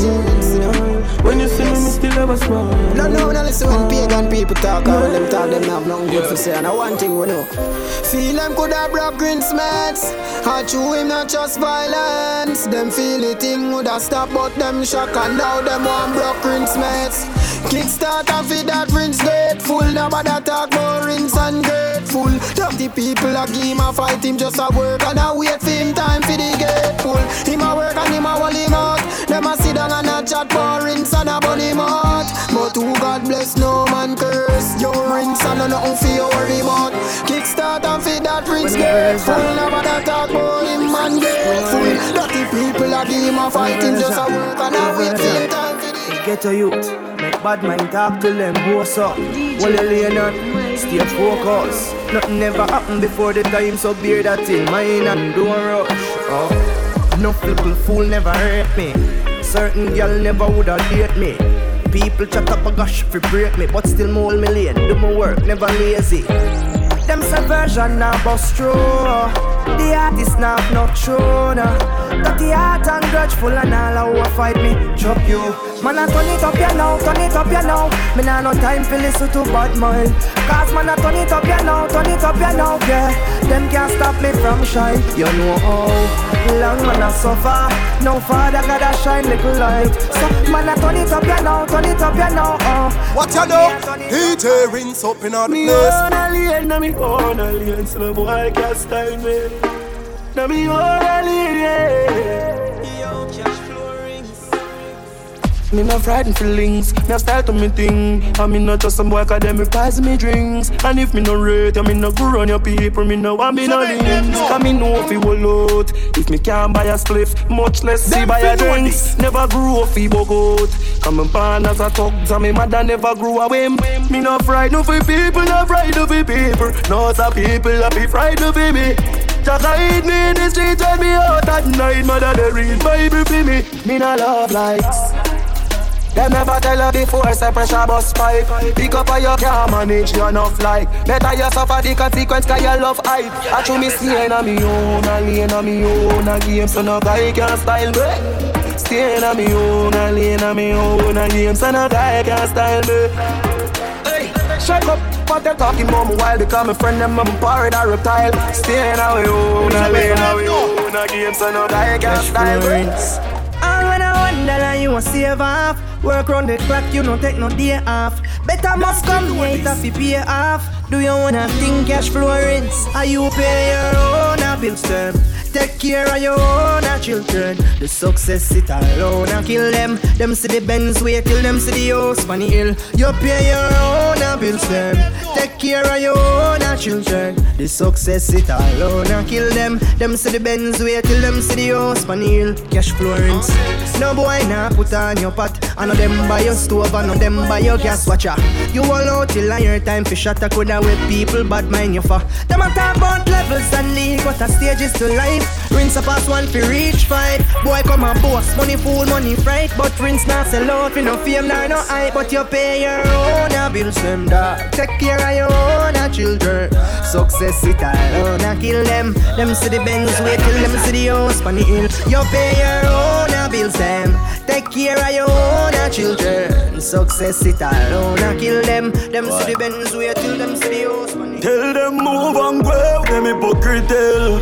When you see me, me still have a smile. No, no, no, listen when pagan people talk, all them talk, them have nothing good to say. And I one thing we know. Feel them could have brought green smacks. I chew him not just violence. Them feel it thing would have stopped, but them shock and now them want block green smacks. Kickstart and feed that rinse grateful. Nobody talk about rinse and grateful. Top the people a game a fight him just a work and a wait for him time for the grateful. Him a work and him a wall him out. Them a sit down and a chat for rinse and a bunny out. But who God bless no man curse. Your rinse and nothing for you worry about. Kickstart and feed that rinse grateful. Nobody talk about him and grateful. That the people a game a fight him just a work and a wait for him time for the Get a youth. Bad mind talk to them, what's up? Well, you lay on, stay focused. Nothing never happened before the time, so bear that in mind and don't rush. Oh. No people fool never hurt me. Certain girl never woulda date me. People chat up a gosh if break me, but still more million. Do my work, never lazy. Them subversion now bust through. The artist now not true now. Dirty heart and grudgeful and all who fight me, chop you. Man, I turn it up, you know, turn it up, you know. Me nah no time for listen to bad mind. Cause man, I turn it up, you know, turn it up, you know, yeah. Them can't stop me from shine. You know how long man I suffer. No father gotta shine little light. So man, I turn it up, you know, turn it up, you know. Oh. Uh. What you know? DJ rinse up in our place. Me own alien, na me own alien, so no boy can't style me. Na me own alien. Me no frightened feelings, me a style to me thing. I me not just some boy cause them replies me drinks. And if me no rate, I me no go run your people Me no want me no links, cause me know if he will out If me can't buy a spliff, much less see buy a drinks. Never grew up fi bogot Come and born as a thug, and me mother never grew a whim. Me no frightened for people, no frightened for people. No some people, I be frightened for me just hide me in the street when me out at night. Mother they read Bible for me. Me no love likes them never tell her before, say pressure bus pipe. Pick up on your car, manage your enough like Better you suffer the consequence cause you love hype. I chew me staying on me own, a lane on me own A game. So no guy can style me. Staying on me own, a lane on me own A game. So no guy can style me shut up what they talking about me while they call me friend them I'm parried a reptile Staying on me own, a lane on me own game so no guy can style me All when I wonder like you want save off Work round the clock, you don't take no day off. Better must come here if you pay off. Do you wanna think cash flow rinse? Are you pay your own bills term? Take care of your own children. The success sit alone and kill them. Them see the Benz wait till them see the house on hill. You pay your own bills them. Take care of your own children. The success sit alone and kill them. Them see the Benz wait till them see the house hill. Cash flow rinse. No boy nah put on your pot. I know them buy your stove, I know them buy your gas watcher. You all out till on your time for shut. I coulda with people bad mind you for. Them a talk about levels and league, what a stage is to life. Rinse a pass one for reach five. Boy come and boss, money fool, money fright. But rinse not sell out for no fame, nor no hype. But you pay your own uh, bills them dog. Take care of your own uh, children. Success it alone and kill them. Them see the Benz wait till them see the house on the hill. You pay your own uh, bills them. Take care of your own uh, children. Success it alone and kill them. Them Boy. see the Benz wait till them see the house hill. Tell them move and grow, them hypocrite tell.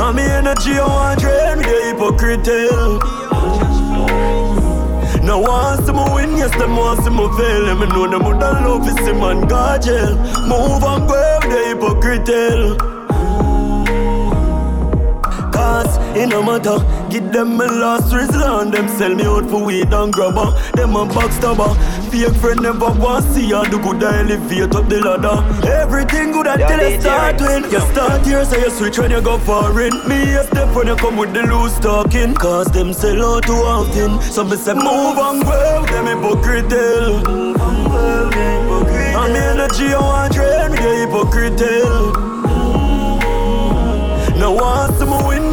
And me energy I want drain me the hypocrite Now want to me win, yes them want to me fail Them know them would love to see man go jail Move and go with the hypocrite Cause it no matter Give them my last resort. and Them sell me out for weed and grabber. Them a backstabber. Fake friend never want see ya. Do good I elevate up the ladder. Everything good until you start win. You start here, so you switch when you go foreign. Me a step when you come with the loose talking. Cause them sell out too often. Some say move and grow. Them hypocrite tell. I'm energy, I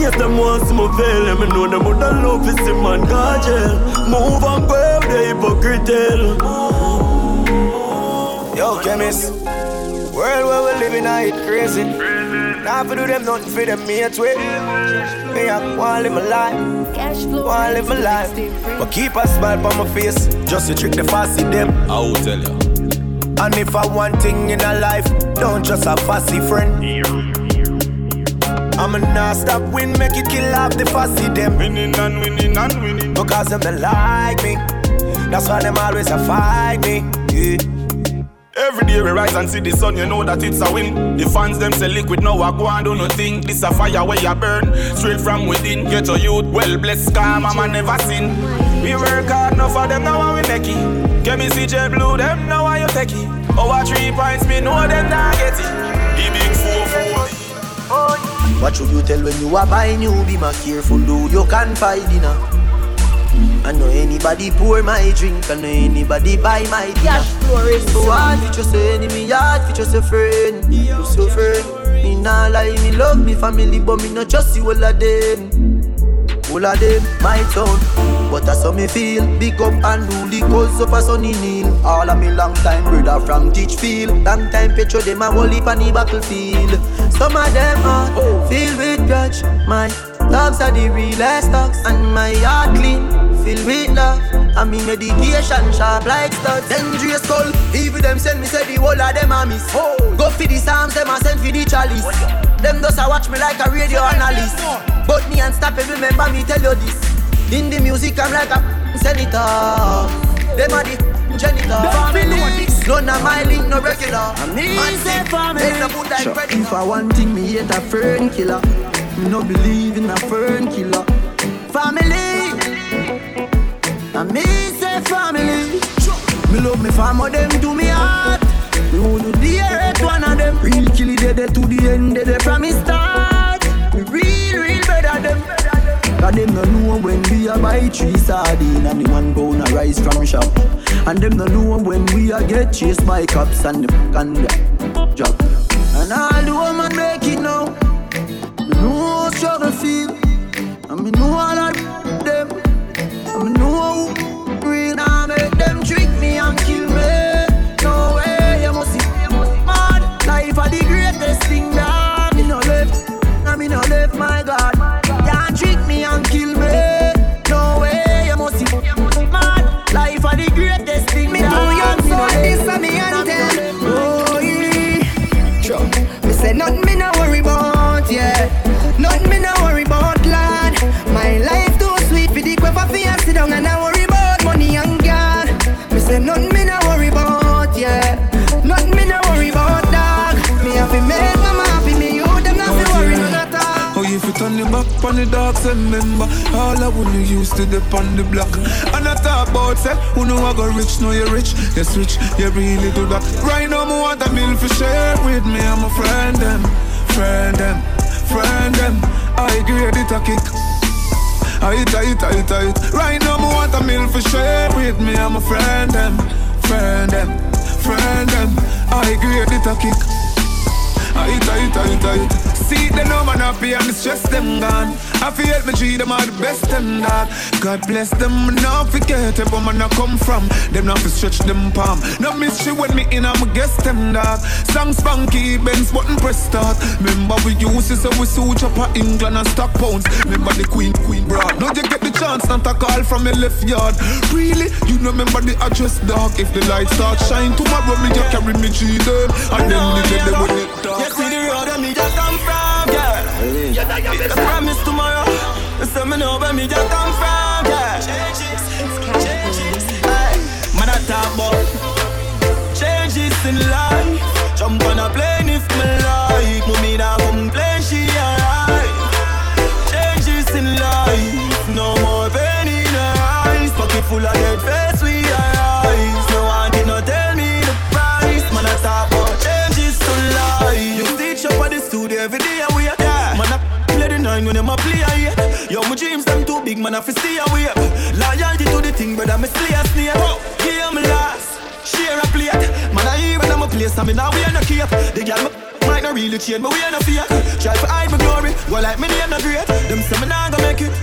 yes, them want some fail. Let me know them would love is the man gajel. Move and go, the hypocrite. Yo, chemist. World where we living, I it crazy. Now for do them nothing for them mates with. Me I wanna live my life, wanna live my life. But keep a smile on my face, just to trick the fussy them. I will tell you. And if I want thing in a life, don't just a fussy friend. I'ma not stop win, make it kill off the fussy them. Winning and winning and winning. Because them they like me. That's why them always a fight me. Yeah. Every day we rise and see the sun, you know that it's a win. The fans them say liquid, now I go and do nothing. This a fire where you burn, straight from within. Get your youth, well blessed, calm, mama never sin. We work hard enough for them, now we make it. Get me CJ Blue, them now I you take it. Over three points, me know them not get it. The big four four. Oh, What should you tell when you are buying new? Be my careful, do you can find dinner. I know anybody pour my drink, I know anybody buy my. Cash flow is So hard for just a enemy, hard for just a friend. You so friend. Me nah lie, me love me family, but me not trust you all of them. All of them, my town. But that's how me feel. Big up and rule cause of a sunny kneel. All of me long time brother from Teachfield. Long time petro them a heap on the battlefield. Some of them are filled with grudge. My dogs are the realest dogs. And my heart clean, filled with love. And me medication sharp like studs. Dangerous skull. Even them send me say the whole of them a miss. Go for the psalms, them a send for the chalice. Them just a watch me like a radio analyst. But me unstoppable, remember me tell you this. In the music, I'm like a senator. Them are the janitor. None of my link, no regular. Make no put like predator. If I want thing, me hate a fern killer. Me no believe in a fern killer. Family. Me say family. Me love me family, them to me heart. Me want to the earth, one of them. Real kill it, dead to the end, dead from me start. Me real, real better them. Cause them no know when we a buy three sardine and the one pound a rice from shop. And them no know when we a get chased by cops and the and the drop. And all the woman make it now. Yes, rich, you really do that. Right now, me want a meal for share with me. I'm a friend them, friend them, friend them. I grade it a kick. I it, I it, I it, I it. Right now, me want a meal for share with me. I'm a friend them, friend them, friend them. I grade it a kick. I it, I it, I it, I it. Them no man happy and the stress them gone. I feel me treat them all the best them dog. God bless them, now forget it, but man I come from. Them not fi stretch them palm. No mystery when me in, I'ma guess them dog. Song spunky, Benz button press start. Remember we used to say we up a England and stock pounds. Remember the queen, queen broad. Now you get the chance, not a call from your left yard. Really, you know remember the address dog. If the lights start shine tomorrow, me you carry me to them. And then the day they will I promise tomorrow. Say me know where me just come from, girl. Hey, man, I talk about changes in life. When them a play a yeah. Yo, my dreams them too big, man, I fi stay away. Loyalty to the thing, brother, me slay a snake. Game last, share a plate. Man, I hear when I'm a place, I mean, now we are no cape. The girl me might not really change, but we are no fear. Try to hide my glory, go like me name no great. Them say me nah go make it.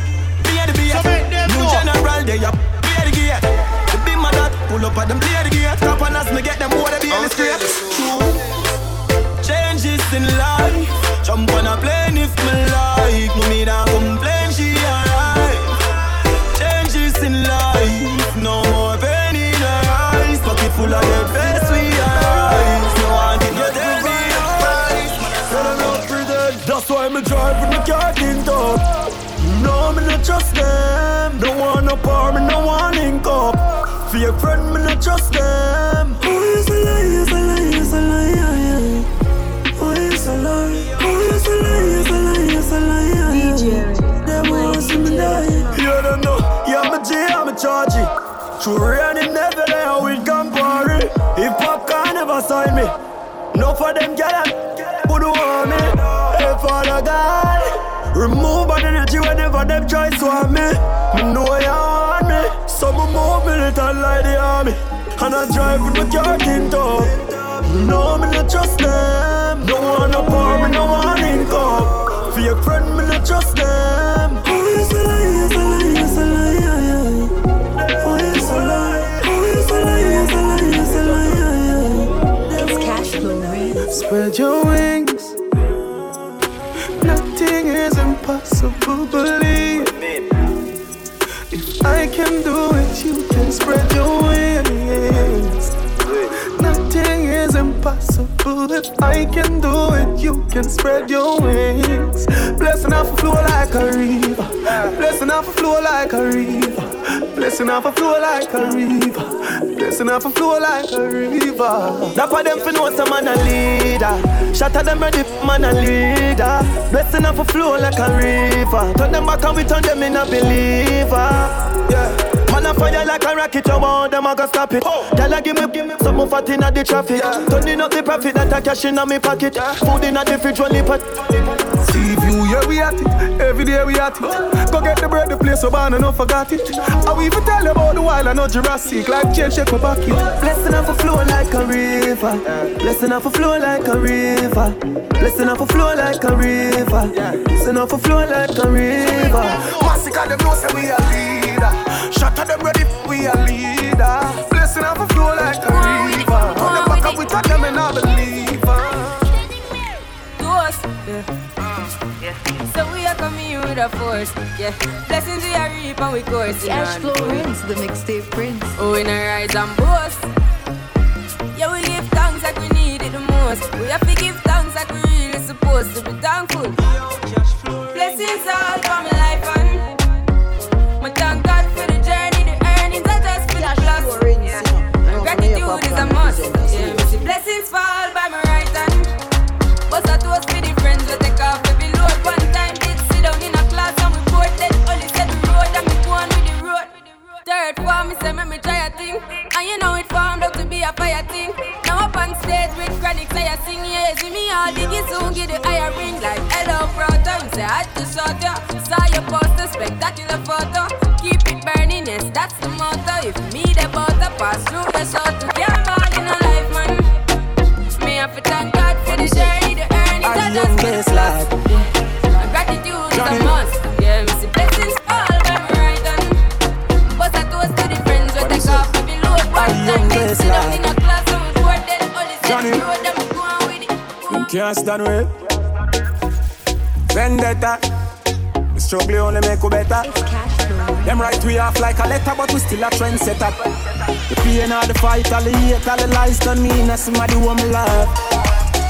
Be the beat. New general, they up, Fake friend, me not trust them. Oh, it's a lie, it's a lie, it's a lie, yeah, yeah. Oh, it's a lie. Oh, it's a lie, it's a lie, it's a lie, yeah, yeah. They want to see me die. You don't know. Yeah, I'm a G, I'm a charge it. True rain, it never there with Campari. If popcorn never sign me. No for them get them, who do want me? Hey, Father God, remove bad energy whenever them try swap me. Me know you like the. And I drive with my car tint up. No, me not trust them. No one no power, me no one income. For your friend, me not trust them. Oh, it's a lie, it's a lie, it's a lie, yeah, yeah. Oh, it's a lie. Oh, it's a lie, it's a lie, it's a lie, yeah, yeah. It's cash flow, right? Spread your wings. Nothing is impossible, believe. If I can do If I can do it, you can spread your wings. Blessing off a flow like a river. Blessing off a flow like a river. Blessing off a flow like a river. Blessing off a flow like a river. That for them for know some man a leader. At them ready, man a leader. Blessing off a flow like a river. Turn them back and we turn them in a believer. Yeah. Man a fire like a rocket, you want them a go stop it. Girl a give me, give me some more fat inna the traffic. Turning up the profit that I cash inna me pocket. Food inna the fridge, only pot. See view, yeah we at it. Every day we at it. Go get the bread, the place so bad and no forgot it. I will even tell you about the wild and no Jurassic. Like change shake my pocket. Blessing off a flow like a river. Blessing off a flow like a river. Blessing off a flow like a river. Blessing off a flow like a river. Massacre them know say we a leader. Shut them ready, we a leader. Blessing off a flow like a river. On the back of we touch them and I believer. to us. Yeah. So we are coming here with a force. Yeah. Blessings we are reap and we course. Cash flow rinse, the mixtape prince. Oh, in a rise and boast. Yeah, we give thanks like we need it the most. We have to give thanks like we really supposed to be thankful. Blessings all for my life fall by my right hand. Bust a toast for the friends we take off every load. One time did sit down in a class and we both dead. Only said the road and me go on with the road. Third form, me say me me try a thing, and you know it formed out to be a fire thing. Now up on stage with chronic, say I sing, yeah, see me all dig it soon, get the higher ring like hello, brother. You say I just shot ya, saw your poster, spectacular photo. Keep it burning, yes, that's the motto. If me the butter pass through the salt, to I just get life. And gratitude is a must. Yeah, me see blessings all by my right hand. Bust a toast to the friends we take off every load. One time they sit down in a class and we board dead. Only say the road them go on with it. Them can't stand with Vendetta We struggle only make you better Them right we off like a letter But we still a trendsetter The pain or the fight All the hate, all the lies Don't mean that somebody want me love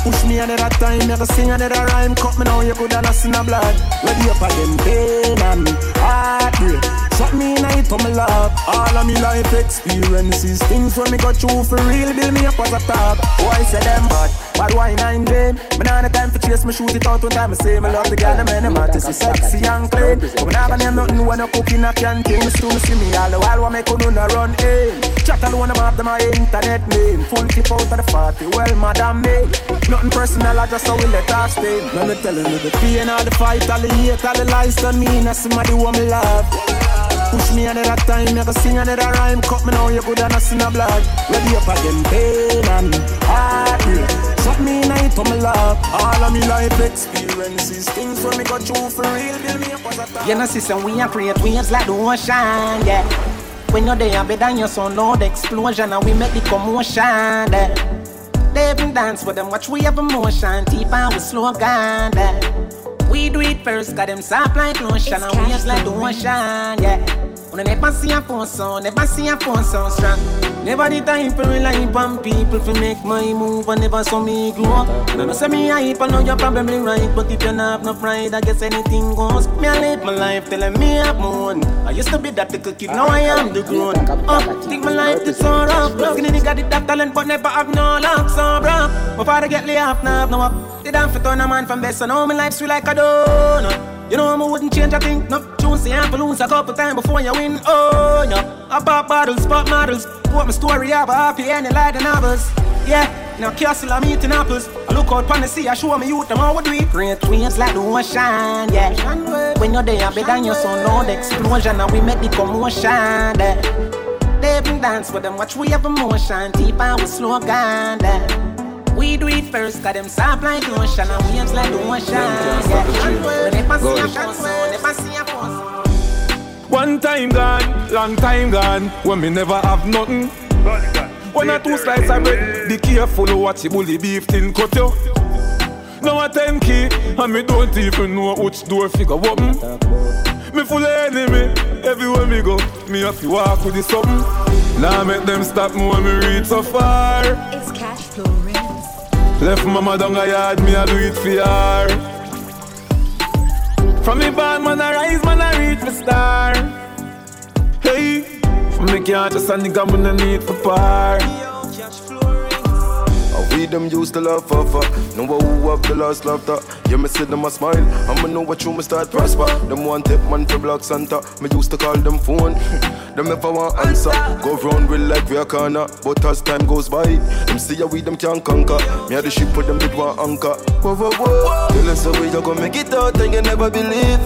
Push me another time, never sing another rhyme Cut me now, you coulda not seen a blood Ready up again, pain and heartbreak Shot me in a night on my lap. All of me life experiences, things when me got through for real, build me up as a top. Boy say them bad, but why nine them? Me nah the time for chase, me shoot it out one time. I say me love the girl, the man, them hot, it's sexy and clean. But me nah gonna name nothing when I cook in a canteen. Me still see me all the while, what me could do no run in. Chat alone about my internet name, full clip out of the party. Well, madam me, nothing personal, I just how we let us stay. Now me telling you the pain, all the fight, all the hate, all the lies done me, and somebody want me love. Push me another time, never sing another rhyme. Cut me now, you good and I see no blood. Ready up again, pain and heartbreak. Shut me night on my love. All of me life experiences, things when me got through for real. Build me up as a time. You know, sister, we are create waves like the ocean, yeah. When you're there, better than your son, loud explosion, and we make the commotion, yeah. They even dance with them, watch we have emotion, deep and we slow down, yeah. We do it first, got them soft like lotion and waves like the ocean, yeah. I never see a sound, never see a sound strong. Never the time for rely on people to make my move and never saw me grow up. And I say me hype, I know you're probably right, but if you not have no pride, I guess anything goes. Me I live my life telling me I'm moon. I used to be that little kid, now I am the grown up. Think my life is so rough. Skinny nigga did that talent, but never have no luck, so bro. My father get laid off, now have no up. They I for turn a man from best, so now my life sweet like a donut. You know I wouldn't change a thing. No, tune say I'm lose a couple times before you win. Oh, no. I pop bottles, pop models. What my story up, happy and like the novels. Yeah, now castle I'm eating apples. I look out pon the sea, I show me youth them how we do it. Great waves like the ocean, yeah. When you're there, better than your son, no the explosion, and we make the commotion. Yeah. They even dance with them, watch we have emotion, deep and we slow down. Yeah. We do it first, cause them soft like lotion and waves like the ocean. Yeah. Never see a phone, never see a phone. One time gone, long time gone, when me never have nothing. When I two slices of bread, be careful of what you bully beef tin cut you. Now a 10 key, and me don't even know which door figure open. Me full of enemy, everywhere me go, me have to walk with the something. Now make them stop me when me reach so far. Left mama down a yard, me a do it for her. From me born, man, I rise, man, I reach my star. Hey, from me can't just a nigga, man, I need for par. We them used to love for for. Know who have the last laughter. Yeah, me see them a smile. I'ma know what you me start prosper. Them one tip man for Black Santa. Me used to call them phone. them if I want answer. Go round with like we a corner. But as time goes by, them see how we them can conquer. Me had the ship with them did one anchor. Whoa, whoa, whoa. Tell us how we you gonna make it out and you never believe.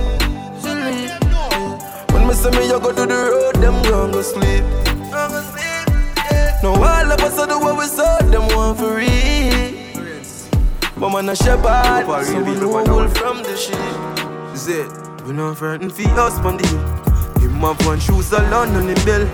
When me say me you go to the road, them gon' go sleep. No, all of us are the what we saw, them one for real. But man, a shepherd, so we know from the sheep. Zed, we know frightened feet us the hill. Him have one shoes alone on the bill.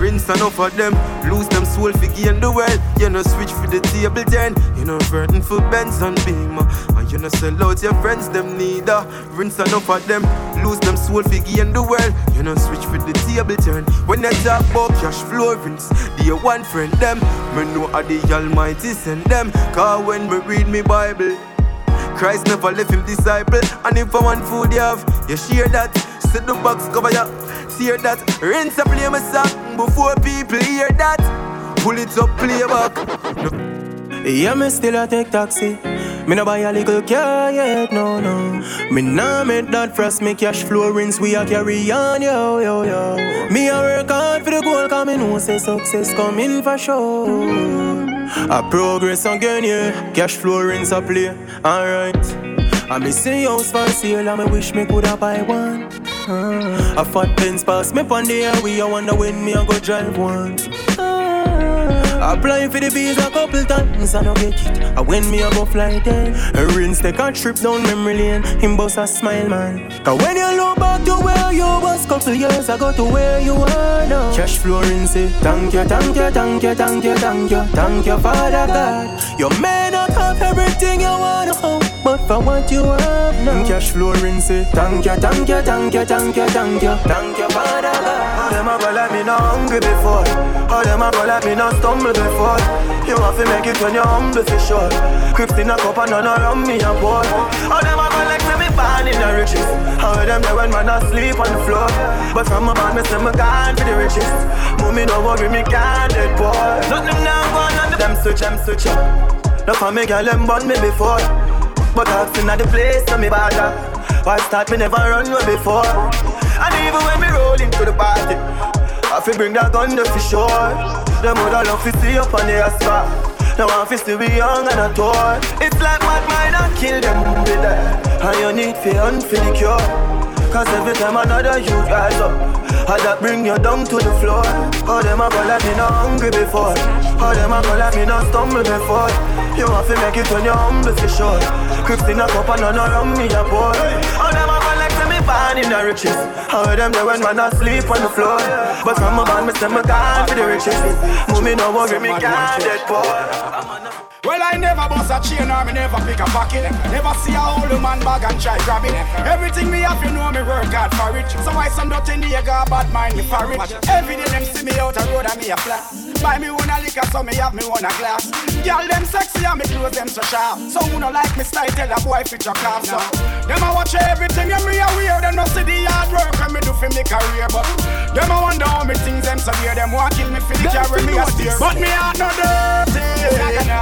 Rinse enough of them, lose them soul fi gain the world. You know switch for the table turn. You know frightened for Benz and Beamer. And you know sell out your friends them neither. Rinse enough of them, lose them soul fi gain the world. You know switch for the table turn. When they talk about cash flow rinse, they one friend them. Me know how the Almighty send them. Cause when me read me Bible. Christ never left him disciple. And if I want food you have, you share that. Set the box cover ya, tear that. Rinse and play my song before people hear that. Pull it up, play back. No. Yeah, me still a take taxi. Me no buy a little car yet, no, no. Me nah make that frost, me cash flow rinse, we a carry on, yo, yo, yo. Me a work hard for the goal, cause me know say success coming for sure. I progress again, yeah. Cash flow rinse a play, alright. I me see house for sale, and me wish me coulda buy one. Uh, a fat Benz pass me pon the highway, I wonder when me a go drive one. Uh, apply for the visa a couple times, I no get it. And when me a go fly there, a rinse take a trip down memory lane. Him boss a smile, man. Cause when you look back to where you was couple years ago to where you are now. Cash flow rinse, it. thank you, thank you, thank you, thank you, thank you, thank you, Father God. You may not have everything you wanna have. But for what you have now Cash flow rinse it Thank you, thank you, thank you, thank you, thank you Thank you, Father How them a go like me not hungry before How them a go like me not stumble before You have to make it when you're humble for sure Crips in a cup and none around me a boy How them a go like me born in the riches. How them there when man asleep on the floor. But from a band, me say me gone for the riches. Mommy no worry, me can't dead boy. Nothing now gone on them switch, them switch up. No for me girl, them born me before. But seen at the place, so me bother. Why start me never run away before? And even when me roll into the party, I feel bring that gun there for sure. Them mother love to see up on the asphalt. Now I'm to be young and a toy. It's like what might not kill them be there. And you need for for the cure. Cause every time another you rise up, I that bring you down to the floor. How them a go like me not hungry before. How them a go like me not stumble before. You have to make it when you're humble for sure. Crips in a cup and none around me a boy. How them a go like me born in the riches. How them there when man asleep on the floor. But from a band, me say me gone for the riches. Mommy no worry, me can't dead poor. Well, I never bust a chain or me never pick a pocket. Never see a old man bag and try grab it. Everything me have, you know me work hard for it. So why some dirty nigga bad mind me for it? Every day them see me out a road and me a flat. Buy me one a liquor, so me have me one a glass. Girl them sexy and me clothes them so sharp. So who no like me style, tell a boy fit your car. So them a watch everything and me a wear. Them no see the hard work and me do for me career, but them a wonder how me things them so dear. Them want kill me for the carry me a steer. But me heart no dirty.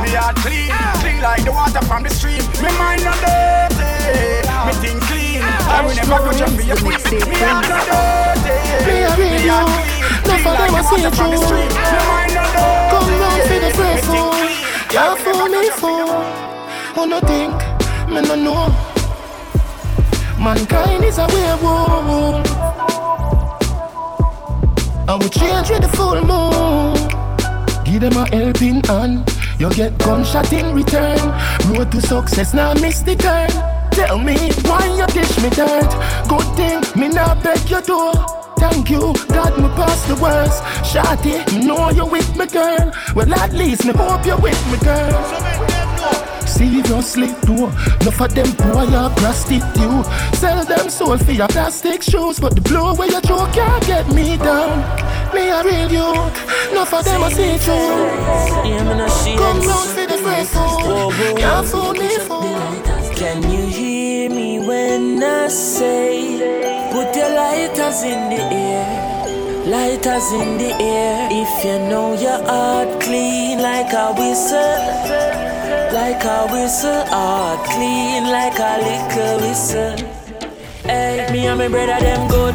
Me heart clean, clean like the water from the stream. Me mind no dirty, me think clean. I will never go jump for your queen. Me heart no dirty, me heart clean, clean like the water from the stream. Me. Mind no dirty, Come round for the me first think one. clean. You fool me for Who no think, me no know. Mankind is a werewolf. I will change with the full moon. Give them a helping hand. You get gunshot in return. Road to success now miss the turn. Tell me why you dish me dirt? Good thing me not beg your door Thank you, God me pass the worst. Shotty, me know you with me girl. Well at least me hope you with me girl. Seriously though, enough of them boy are prostitute. Sell them soul for your plastic shoes But the blow where you throw can't get me down Me a real youth, enough of them a see through. Come round for the first fool, can't fool me fool. Can you hear when I say, put your lighters in the air, lighters in the air. If you know your heart clean like a whistle, like a whistle, heart clean like a liquor whistle. Hey, me and my brother them good.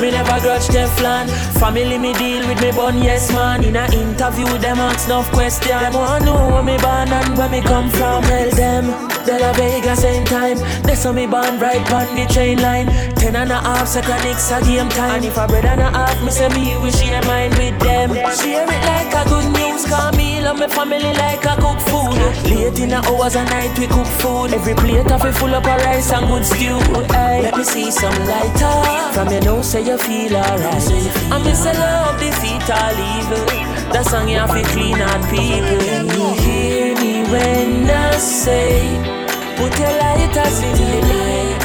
Me never grudge Teflon. Family me deal with me bun, yes man. In a interview them ask enough question. Them want know where me born and where me come from. Tell them, De La Vega same time. That's how me born right on the train line. Ten and a half second a game time. And if a brother and a half, me say me we share mine with them. Share it like a good news, call me love me family like a cook food. Late in the hours and night we cook food. Every plate of it full up of rice and good stew. Hey, let me see some lighter. From your nose say you feel alright. I miss a love defeat all evil. That song you have to clean out people. You hear me when I say, put your lighters in the air,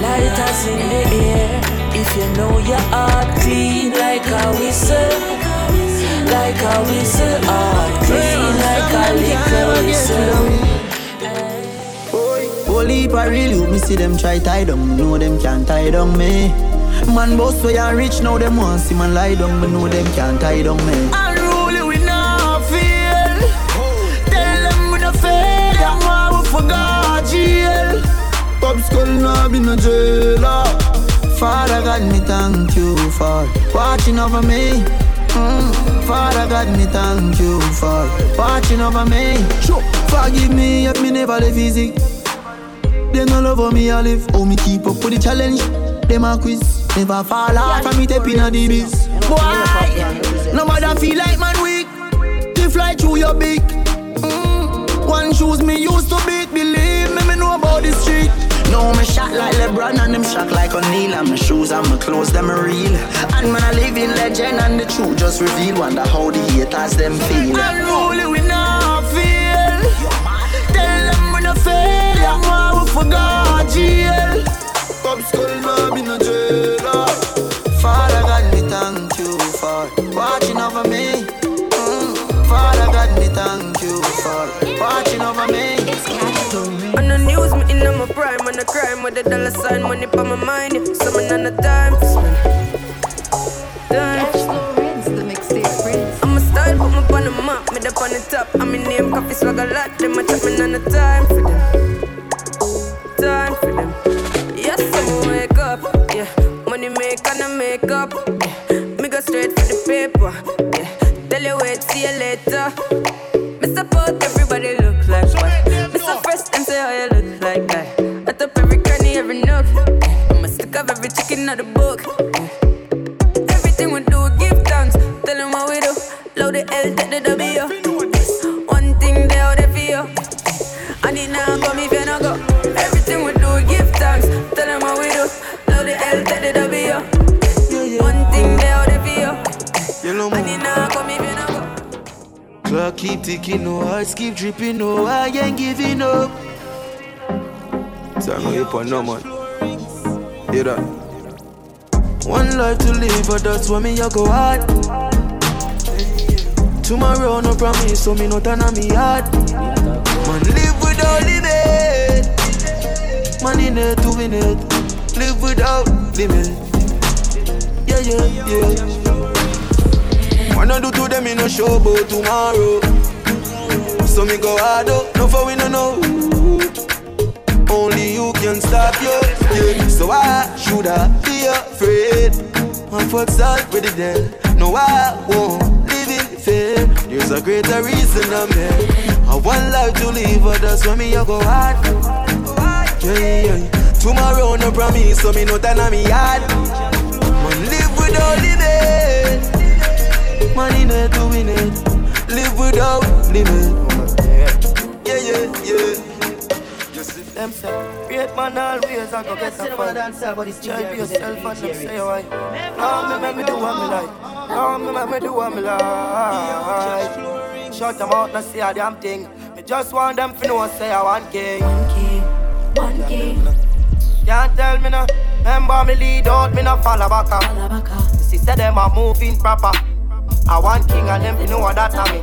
lighters in the air. If you know your heart clean like a whistle, like a whistle, heart clean like a liquor whistle. Whole heap of real youth, me see them try tie down, know them can't tie down me. Man boss way and rich, now them want see man lie down, me know them can't tie down me. Pop skull now be no jailer. Father God, me thank you for watching over me. Mm. Father God, me thank you for watching over me. Forgive me if me never live easy. They no love me I live. How me keep up with the challenge. Them a quiz. Never fall off from me tapping on the biz. Boy, no matter feel like man weak. they fly through your beak. Mm. One shoes me used to beat. Believe me, me know about the street. No, me shot like LeBron and them shot like O'Neal. And my shoes and my clothes, them are real. And man, I live in legend and the truth just reveal. Wonder how the haters them feel. Unruly we not feel Tell them we no fail. Them why we forgot jail. Pop skull now be no jailer Father God, me thank you for watching over me. Mm. Father God, me thank you for watching over me. On the news, me in the my prime when I crime with the dollar sign money on my mind. Yeah. So I'm on the time to spend. I'm a style, put me on the map, me up on the top. I'm in name, coffee swag a lot. Them a me on the time for them. Time for them. Yes, I'm wake up. Yeah, money make and I make up. Yeah. Me go straight for the paper. Yeah, tell you wait, see you later. Me support everybody Ticking, no hearts keep dripping, no I ain't giving up. So I know you put no man. Hear that? One life to live, but that's why me I go hard. Tomorrow no promise, so me no turn on me heart. Man live without limit. Man in it to win it. Live without limit. Yeah, yeah, yeah. Man I do to them in no show about tomorrow. So me go hard up, no for we no know. Only you can stop you. Yeah. So I should I be afraid? My fuck's already dead. No, I won't live in fear. There's a greater reason I'm here. I want life to live, but that's why me I go hard. Yeah, yeah. Tomorrow no promise, so me no turn on me hard. Man live without limit. In it to win it. Live without limit. Yeah, yeah, yeah. Them say, great man always I go get a fun. Try be yourself and them say why. Now me make me do what me like. Now me make me do what me like. Shut them out, not say a damn thing. Me just want them to know say I want king. One king, one king. Can't tell me no. Remember me lead out, me no follow back. See say them a moving proper. I want king and them to know what that a me.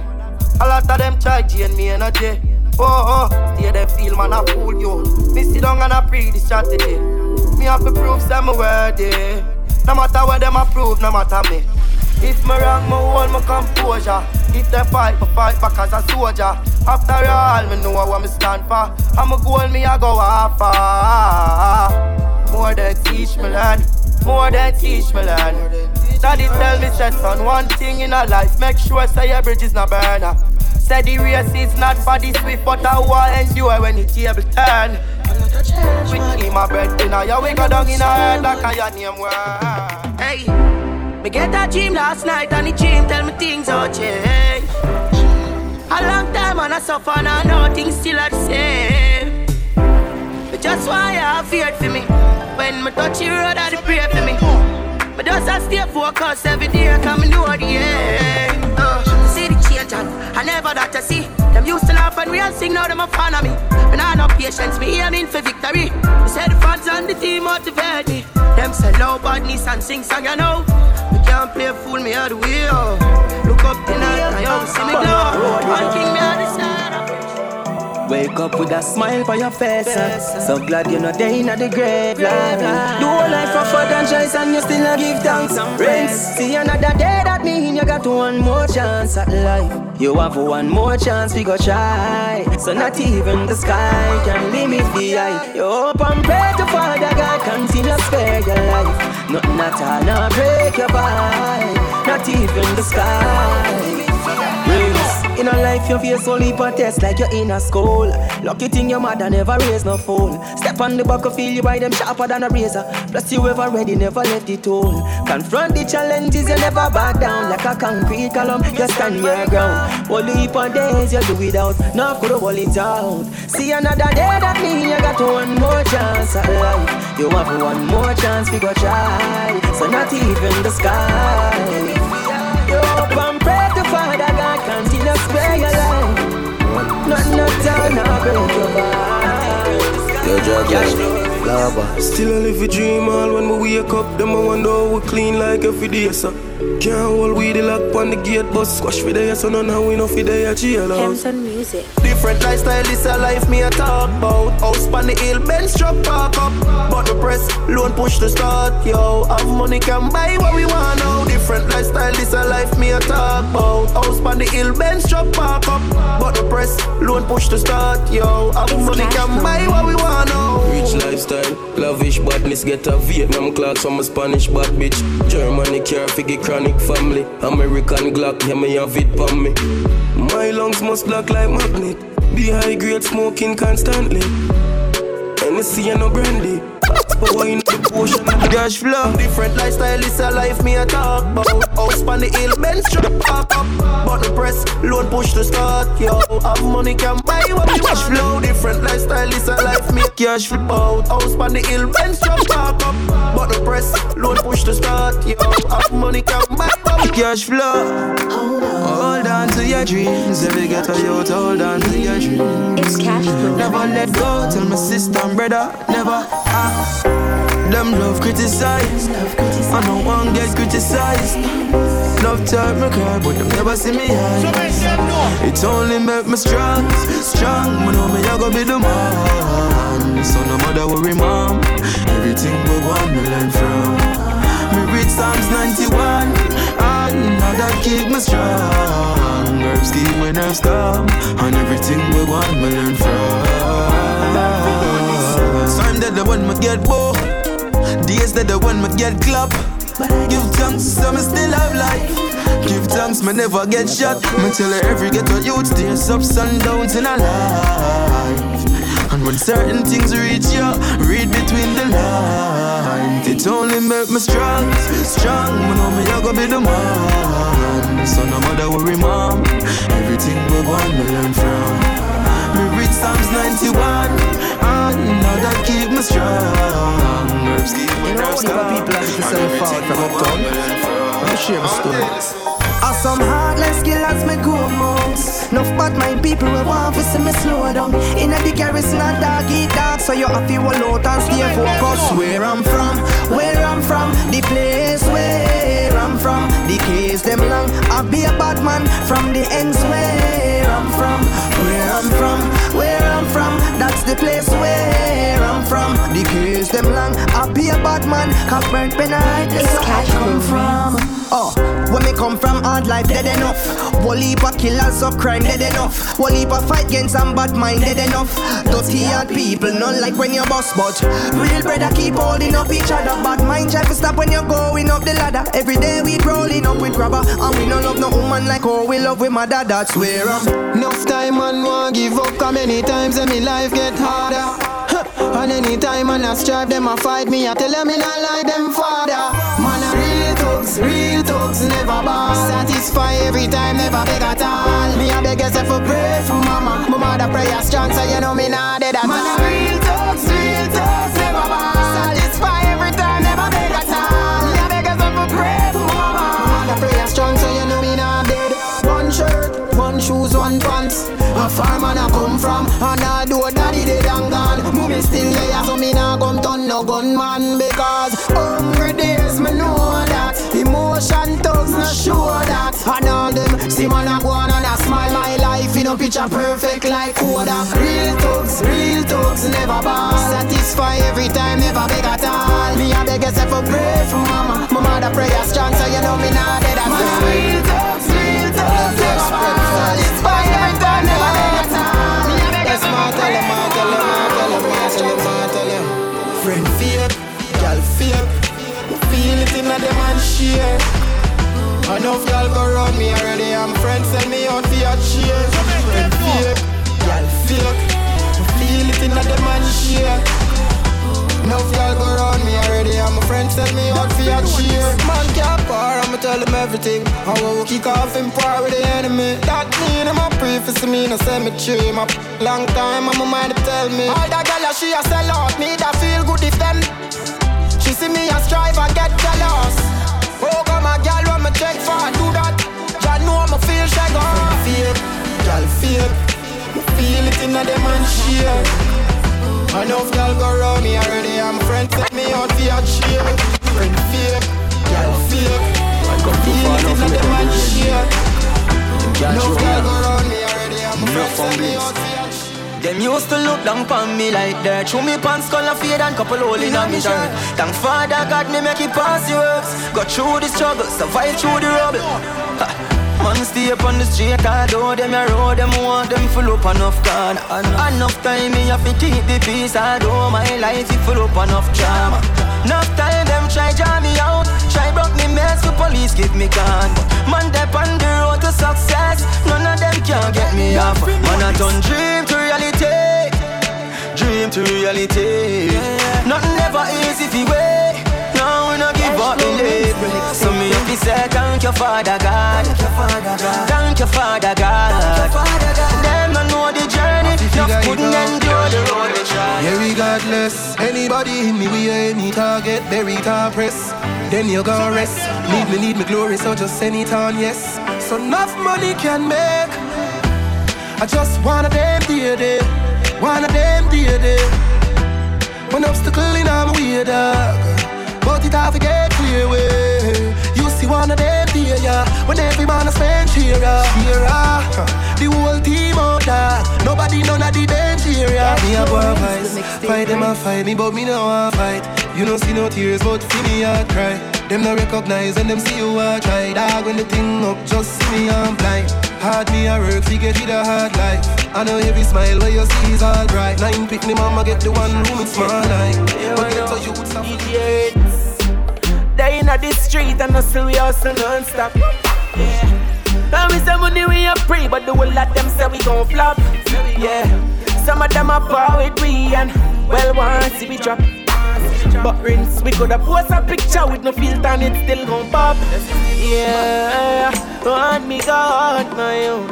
A lot of them try drain me energy. Oh, oh, they they feel man I fool you. Me sit down and I pre the strategy. Me have to prove some worthy. No matter what them approve, no matter me. If me wrong, me hold my composure. If they fight, me fight back as a soldier. After all, me know what me stand for. I'm a goal, me I go after. More than teach me learn. More than teach me learn. Daddy tell me, said son, one thing in a life, make sure say your bridge is not burner. Said the race is not for the swift, but I will endure when the table turn. We keep my bread in a yeah, we go down in a head like a name word. Hey, me get a dream last night and the dream tell me things all change. A long time and I suffer and I know things still are the same. But just why have feared for me. When me touch the road, I pray for me. But just I stay focused every day, come and know the end. Change I never that to see. Them used to laugh and we and sing, now them a fan of me. When I no patience, me aiming for victory. Me say the fans and the team motivate me. Them say low badness and sing song, you know. Me can't play fool me out the. Oh. Look up tonight, I hope see me glow. One king me on the side. Wake up with a smile for your face. uh. So glad you're not there in the grave. Life, Do whole life for fun and choice and you still not give thanks. Rinse. See another day that mean you got one more chance at life. You have one more chance we go try. So not even the sky can limit the eye. You hope and pray to Father God continue to spare your life. Nothing at all, not break your vibe. Not even the sky. In a life, you face only for test like you're in a school. Lucky thing your mother never raised no fool. Step on the buck of feel you by them sharper than a razor. Plus you ever ready, never left the tool. Confront the challenges, you never back down. Like a concrete column, you stand your ground. Only heap on days you do without, now could hold it out. See another day that mean you got one more chance at life. You have one more chance, we go try. So not even the sky. You hope and pray to Father God to spare your life. Not no time, not break your back. Yo, Jack, lava. Still I live a dream all when we wake up. Them I wonder how we clean like every day, so. Can't hold we the lock on the gate, but squash for the so none how we know for the jail house. music. Different lifestyle, this a life me a talk about. House on the hill, Benz truck park up. But the press, loan push to start, yo. Have money can buy what we want now. Different lifestyle, this a life me a talk about. House on the hill, Benz truck park up. But the press, loan push to start, yo. Have money can buy what we want now. Rich lifestyle, lavish badness, get a Vietnam clocks from a Spanish bad bitch. Germany care figure chronic family. American Glock, yeah, me have it on me. My lungs must block like magnet. Be high grade smoking constantly. Hennessy and no brandy. But why in the potion? Cash flow. Different lifestyle is a life me a talk about. House on the hill, Benz truck park up. Button press, loan push to start, yo. Have money can buy what you Cash flow. Different lifestyle is a life me cash flow. House on the hill, Benz truck park up. Button press, loan push to start, yo. Have money can buy what you Cash flow. Hold on to your dreams. Every get a youth, hold on to your dreams. It's cash flow. Never let go, tell my sister and brother Never, ah them love criticize. I don't want get criticized. Love time me cry, but them never see me high. It only make me strong, strong. Me know me I go be the man. So no matter worry, mom. Everything we want me learn from. Me read Psalms 91, and now that keep me strong. Herbs keep me nerves calm, and everything we want me learn from. Dead the one me get bored. Days that the one me get clap. Give thanks, so me still have life. Give thanks, me never get shot. Me tell her every ghetto youth stays up sundowns in a life. And when certain things reach you, read between the lines. It only make me strong, strong. Me know me I go be the man. So no matter worry, mom. Everything we want me learn from. Psalms 91, and now that keep me strong. Herbs keep me nerves calm. people have to sell forward from uptown. Let me share a. Are some heartless killers me go amongst Enough bad mind people will want to see me slow down. In a the garrison and dog eat dog So you have to hold out and stay focused. Where I'm from, where I'm from The place where I'm from The case them long. I be a bad man from the ends where I'm from. Where I'm from, where I'm from That's the place where I'm from The case them long. I be a bad man Cock burnt where I come from. Oh, when me come from hard life, dead enough. Heap of killers of crime, dead enough. Heap of fight against some bad mind, dead enough. Dirty hard people, not like when you're boss, but real brother keep holding up each other. Bad mind try to stop when you're going up the ladder. Every day we rolling up with grabber, and we no love no woman like how we love with my dad. That's where I'm. Enough time and want give up, cause many times in me life get harder. And anytime man I strive, them a fight me, I tell them me not like them father. Man a real thugs, real thugs, never ball. Satisfy every time, never beg at all. Me a beg yourself for pray for mama. My mother prayer strong, so you know me not dead at all. Man a real thugs, real thugs, never ball. Satisfy every time, never beg at all. Me a beg yourself for pray for mama. My mother prayer strong, so you know me not dead. One shirt, one shoes, one pants. A farm and I come from, and I do daddy dead and gone. Me still and all them see man a go on and a smile my life in a picture perfect like Kodak. Real thugs, real thugs never ball. Satisfy every time, never beg at all. Me a beg yourself for pray for mama. My mother prayer strong, so you know me not dead at all. Real thugs, real thugs never ball. Satisfy every time, never beg at all. Me a beg yourself for pray for mama. Friend fake, girl fake. Feel it in a them and share. Enough girl go round me already. I'm friends send me out for your cheers. Friend fake, girl fake. Feel it in a them and share. Enough girl go round me already. And my friends send me out for your cheers. Man can't par, I'ma tell him everything. I will kick off in par with the enemy. That mean I'm a for me in a cemetery. My long time, I'm a mind to tell me. All that girl, she a sell out. Me that feel good if them. She see me a strive and get jealous. Check for do that. Ya know me feel shaggy. Feel, girl feel. Me feel it in a them and share. Enough girl go round me already. I'm friend take me out for your cheer. Friend fake, girl fake. I come too far now for me to man shake. Enough girl go round me already. I'm friend take me out for your them used to look down upon me like that. Show me pants color fade and couple hole in me shirt Thank Father God me make it pass your works. Got through the struggle, survive through the rubble. Man stay up on the street, although them a road, them want them full up enough gun. Enough time me have to keep the peace, although my life is full up enough drama. Enough time them try jam me out, try broke mess, the police give me gun. Man, they on the road to success, none of them can get me off. Man, I turn dream to reality, dream to reality. Nothing ever easy fi way. Now we no give up the label. So me to say thank you, Father God. Thank you, Father God. Them I know the journey. Enough couldn't endure the road. Yeah, regardless, anybody in me, we any target, bury it press. Then you're gonna rest. Need me, need me glory, so just send it on, yes. So enough money can make. I just want a damn day, day. Want a damn day, day. One obstacle in my way, dog. But it have to get clear way. You see one of them there, yeah. When every man a spend cheer, yeah. The whole team out there. Nobody none of the bench here, yeah. Me a go fight, fight them a fight me, but me no want fight. You don't see no tears, but feel me a cry. Them no recognize when them see you a try. Dog when the thing up, just see me I'm blind. Hard me a work, fi get it a hard life. I know every smile where you see is all bright. Nine pick me mama get the one room it's small like. But get to you, They in the street and still we hustle non-stop. Yeah. And we say money we a pray, but the whole lot them say we gon' flop. Yeah. Some of them are power with we and well once we drop. But rinse, we coulda post a picture with no filter and it still gon' pop. Yeah, want me God my own.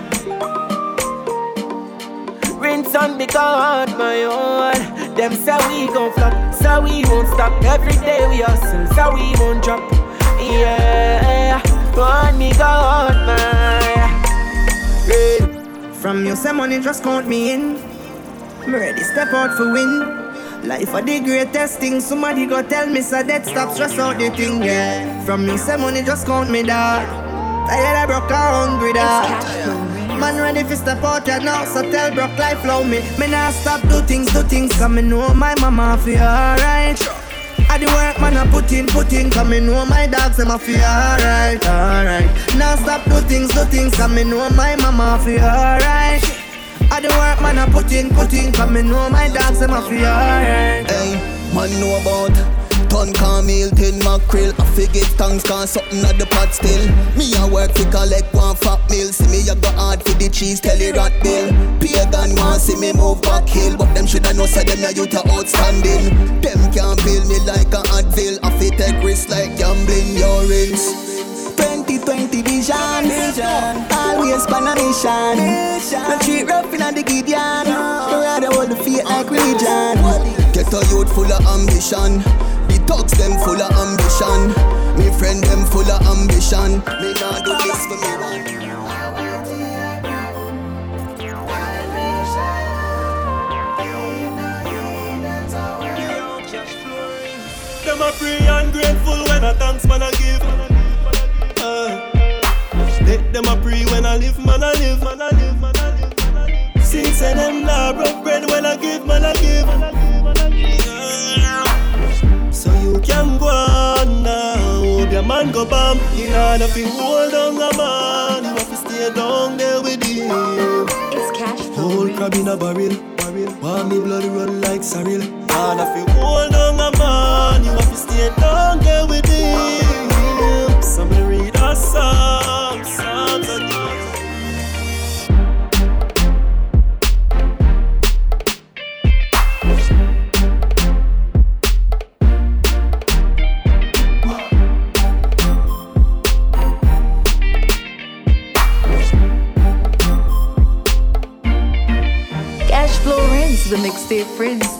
Rinse on me God my own. Them say we gon' flop, so we won't stop. Every day we hustle, so we won't drop. Yeah, want me God my. From you say money just count me in. I'm ready step out for win. Life are the greatest thing. Somebody go tell me so that stop stress out the thing, yeah. From you say money just count me down. Tired of broke or hungry dog. Man ready for step out here now, so tell broke life flow me. Me nah stop do things, do things, cause me know my mama feel alright. I the work man I put in, put in, cause me know my dogs them a feel alright, alright. Now stop do things, do things, cause me know my mama feel alright. I the work man I put in, put in, cause me know my dogs them a feel alright. Hey, man know about Ton Camille, ten mackerel I forget thanks cause something at the pot still Me a work fi collect one fat meal See me a go hard for the cheese, tell it rat bill Pagan want see me move back hill But them shoulda know say them a youth a outstanding Them can't build me like a Advil I fi take risks like gambling your rings 2020 vision, vision. Always on a mission. No treat rough in the Gideon. No. Rather hold the faith like religion. Get a youth full of ambition. Thugs them full of ambition. Me friend them full of ambition. Me nah do this for me. Them a free and grateful when a thanks man a give. Uh, them a pray when I live, man I live, man I live, man I live, I. Since them nah broke bread when I give, man I give. So can go on now, hope your man go bam. Nothing hold on a man, you have to stay down there with him. It's cash Whole crab in a barrel, barrel. Want me blood run like sorrel. And if you hold on a man, you have to stay down there with him. So me read a song, The mixtape prince.